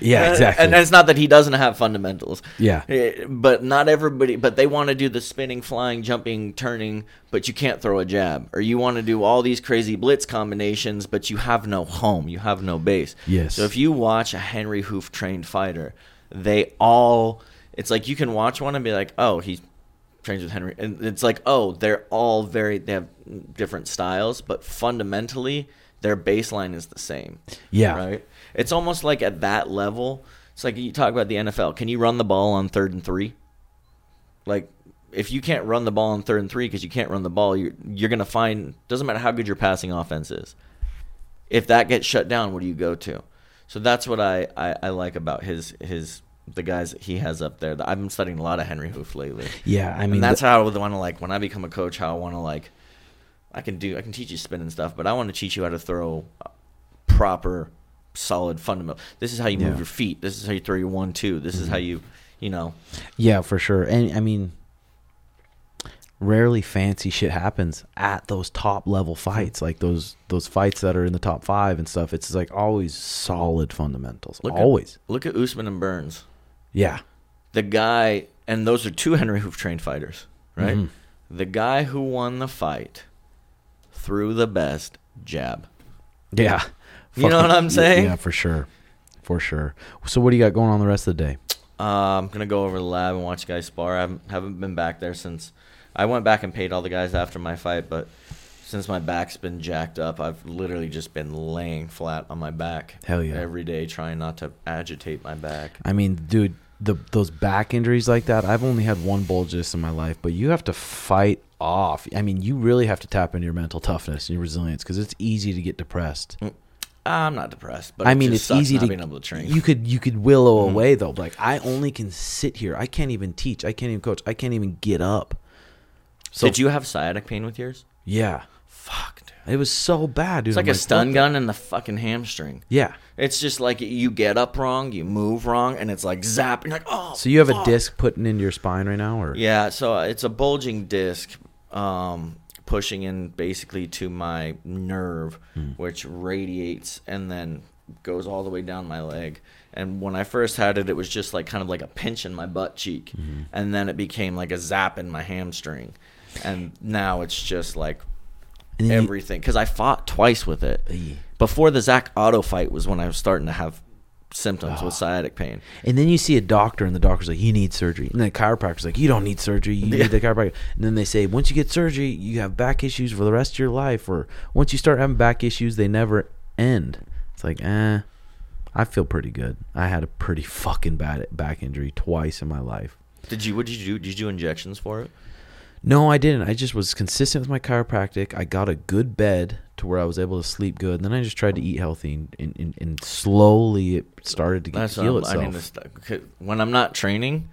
Speaker 2: Yeah, exactly.
Speaker 3: and it's not that he doesn't have fundamentals.
Speaker 2: Yeah.
Speaker 3: Eh, But not everybody. But they want to do the spinning, flying, jumping, turning, but you can't throw a jab. Or you want to do all these crazy blitz combinations, but you have no home. You have no base.
Speaker 2: Yes.
Speaker 3: So if you watch a Henry Hooft trained fighter, they all. It's like you can watch one and be like, oh, he trains with Henry, and it's like, oh, they're all very. They have different styles, but fundamentally, their baseline is the same.
Speaker 2: Yeah.
Speaker 3: Right. It's almost like at that level. It's like you talk about the NFL. Can you run the ball on third and three? Like, if you can't run the ball on third and three because you can't run the ball, you're you're gonna find doesn't matter how good your passing offense is. If that gets shut down, what do you go to? So that's what I, I, I like about his his the guys that he has up there. I've been studying a lot of Henry Hooft lately.
Speaker 2: Yeah. I mean,
Speaker 3: and that's
Speaker 2: the-
Speaker 3: how I would want to like when I become a coach. How I want to like, I can do I can teach you spin and stuff, but I want to teach you how to throw proper, solid fundamental. This is how you
Speaker 2: Yeah.
Speaker 3: move your feet. This is how you throw your one two. This is how mm-hmm. you, you know.
Speaker 2: Yeah, for sure. And I mean, rarely fancy shit happens at those top level fights, hmm. like those those fights that are in the top five and stuff. It's like always solid fundamentals.
Speaker 3: Look at-
Speaker 2: always.
Speaker 3: Look at Usman and Burns.
Speaker 2: Yeah.
Speaker 3: The guy, and those are two Henry Hooft trained fighters, right?
Speaker 2: Mhm.
Speaker 3: The guy who won the fight threw the best jab.
Speaker 2: Yeah.
Speaker 3: You know what I'm saying?
Speaker 2: Yeah, for sure. For sure. So what do you got going on the rest of the day?
Speaker 3: Uh, I'm gonna go over to the lab and watch guys spar. I haven't, haven't been back there since I went back and paid all the guys after my fight, but since my back's been jacked up, I've literally just been laying flat on my back.
Speaker 2: Hell yeah.
Speaker 3: Every day, trying not to agitate my back.
Speaker 2: I mean, dude, the those back injuries like that. I've only had one bulge this in my life, but you have to fight off. I mean, you really have to tap into your mental toughness and your resilience because it's easy to get depressed.
Speaker 3: I'm not depressed, but
Speaker 2: I mean,
Speaker 3: just
Speaker 2: it's easy to
Speaker 3: being able to train.
Speaker 2: you could you could willow
Speaker 3: Mhm.
Speaker 2: away though. Like I only can sit here. I can't even teach. I can't even coach. I can't even get up. So
Speaker 3: Did you have sciatic pain with yours?
Speaker 2: Yeah,
Speaker 3: Fuck, dude.
Speaker 2: it was so bad, dude.
Speaker 3: It's like
Speaker 2: I'm
Speaker 3: a stun
Speaker 2: what
Speaker 3: gun in the fucking hamstring.
Speaker 2: Yeah.
Speaker 3: It's just like you get up wrong, you move wrong, and it's like zap. And you're like, oh.
Speaker 2: So you have a
Speaker 3: fuck.
Speaker 2: disc putting into your spine right now, or
Speaker 3: Yeah, so uh, it's a bulging disc um, pushing in basically to my nerve,
Speaker 2: Hmm.
Speaker 3: which radiates and then goes all the way down my leg. And when I first had it, it was just like kind of like a pinch in my butt cheek,
Speaker 2: Mm-hmm.
Speaker 3: and then it became like a zap in my hamstring, and now it's just like
Speaker 2: And
Speaker 3: everything. Because I fought twice with it. Before the Zak Ottow fight was when I was starting to have symptoms
Speaker 2: Ah.
Speaker 3: with sciatic pain.
Speaker 2: And then you see a doctor, and the doctor's like, "You need surgery." And then the chiropractor's like, "You don't need surgery. You
Speaker 3: Yeah.
Speaker 2: need the chiropractor." And then they say, "Once you get surgery, you have back issues for the rest of your life." Or once you start having back issues, they never end. It's like, eh. I feel pretty good. I had a pretty fucking bad back injury twice in my life.
Speaker 3: Did you? What did you do? Did you do injections for it?
Speaker 2: No, I didn't. I just was consistent with my chiropractic. I got a good bed to where I was able to sleep good. And Then I just tried to eat healthy, and, and, and, and slowly it started to get,
Speaker 3: That's
Speaker 2: heal itself.
Speaker 3: I st- when I'm not training.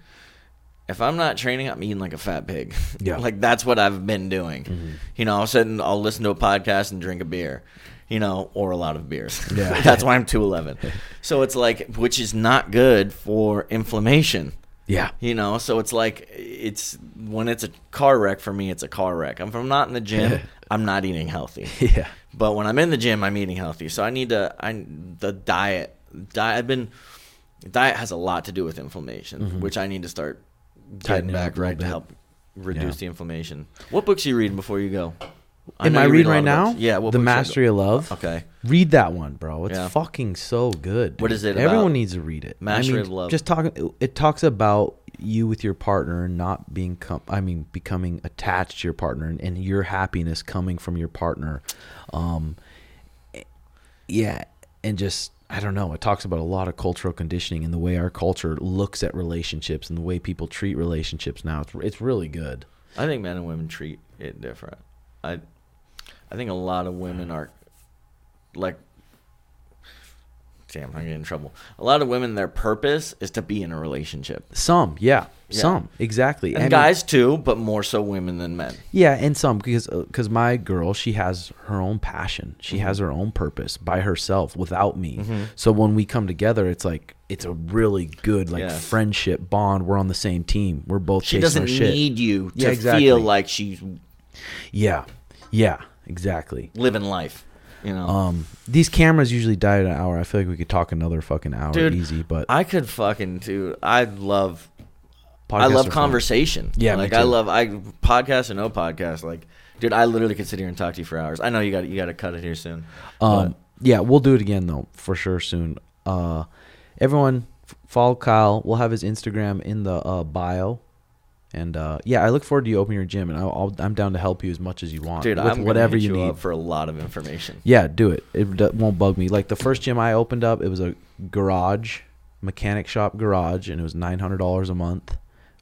Speaker 3: If I'm not training, I'm eating like a fat pig.
Speaker 2: Yeah.
Speaker 3: like that's what I've been doing.
Speaker 2: Mhm.
Speaker 3: You know, I'll sit and I'll listen to a podcast and drink a beer. You know, or a lot of beers.
Speaker 2: Yeah.
Speaker 3: that's why I'm two eleven. so it's like, which is not good for inflammation.
Speaker 2: Yeah.
Speaker 3: You know, so it's like it's when it's a car wreck for me, it's a car wreck. If I'm not in the gym, I'm not eating healthy.
Speaker 2: Yeah.
Speaker 3: But when I'm in the gym, I'm eating healthy. So I need to. I the diet. Diet. I've been. Diet has a lot to do with inflammation,
Speaker 2: Mhm.
Speaker 3: which I need to start
Speaker 2: Tightening
Speaker 3: getting
Speaker 2: up
Speaker 3: back right to help reduce
Speaker 2: Yeah.
Speaker 3: the inflammation. What books are you reading before you go?
Speaker 2: Am I
Speaker 3: you read
Speaker 2: reading right now?
Speaker 3: books. Yeah. What
Speaker 2: the
Speaker 3: books are you-
Speaker 2: Mastery of Love.
Speaker 3: Okay.
Speaker 2: Read that one, bro. It's
Speaker 3: Yeah.
Speaker 2: fucking so good.
Speaker 3: What
Speaker 2: dude.
Speaker 3: is it
Speaker 2: Everyone
Speaker 3: about?
Speaker 2: needs to read it.
Speaker 3: Mastery
Speaker 2: I mean,
Speaker 3: of Love.
Speaker 2: Just talking. It talks about you with your partner and not being. Com- I mean, becoming attached to your partner and, and your happiness coming from your partner. Um, yeah, and just I don't know. It talks about a lot of cultural conditioning and the way our culture looks at relationships and the way people treat relationships now. It's it's really good.
Speaker 3: I think men and women treat it different. I, I think a lot of women are, like, damn, I'm getting in trouble. A lot of women, their purpose is to be in a relationship,
Speaker 2: Some, yeah,
Speaker 3: Yeah.
Speaker 2: some exactly.
Speaker 3: and guys too, but more so women than men.
Speaker 2: Yeah, and some because because my girl, she has her own passion. She
Speaker 3: Mm-hmm.
Speaker 2: has her own purpose by herself without me. So when we come together, it's like it's a really good like
Speaker 3: Yes.
Speaker 2: friendship bond. We're on the same team. We're both
Speaker 3: She doesn't need you to
Speaker 2: Yeah, exactly.
Speaker 3: feel like she's
Speaker 2: Yeah, yeah, exactly.
Speaker 3: living life. You know,
Speaker 2: Um, these cameras usually die at an hour. I feel like we could talk another fucking hour
Speaker 3: Dude,
Speaker 2: easy, but
Speaker 3: I could fucking do. I love. I love
Speaker 2: are fun.
Speaker 3: conversation.
Speaker 2: Yeah,
Speaker 3: like I love I podcast or no podcast. Like, dude, I literally could sit here and talk to you for hours. I know you got you got to cut it here soon.
Speaker 2: Um, yeah, we'll do it again though for sure soon. Uh, everyone follow Kyle. We'll have his Instagram in the uh, bio. And uh, yeah, I look forward to you opening your gym, and I'll, I'll, I'm down to help you as much as you want,
Speaker 3: dude,
Speaker 2: with
Speaker 3: I'm
Speaker 2: whatever you
Speaker 3: you
Speaker 2: need.
Speaker 3: up for a lot of information.
Speaker 2: yeah, do it. It d- won't bug me. Like the first gym I opened up, it was a garage, mechanic shop garage, and it was nine hundred dollars a month.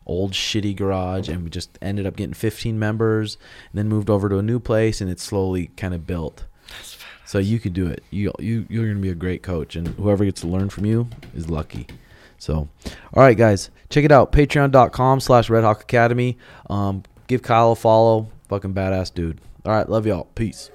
Speaker 2: Old shitty garage, and we just ended up getting fifteen members, and then moved over to a new place, and it slowly kind of built. So you could do it. You you you're gonna be a great coach, and whoever gets to learn from you is lucky. So, all right, guys, check it out. Patreon.com slash Red Hawk Academy. Um, give Kyle a follow. Fucking badass dude. All right, love y'all. Peace.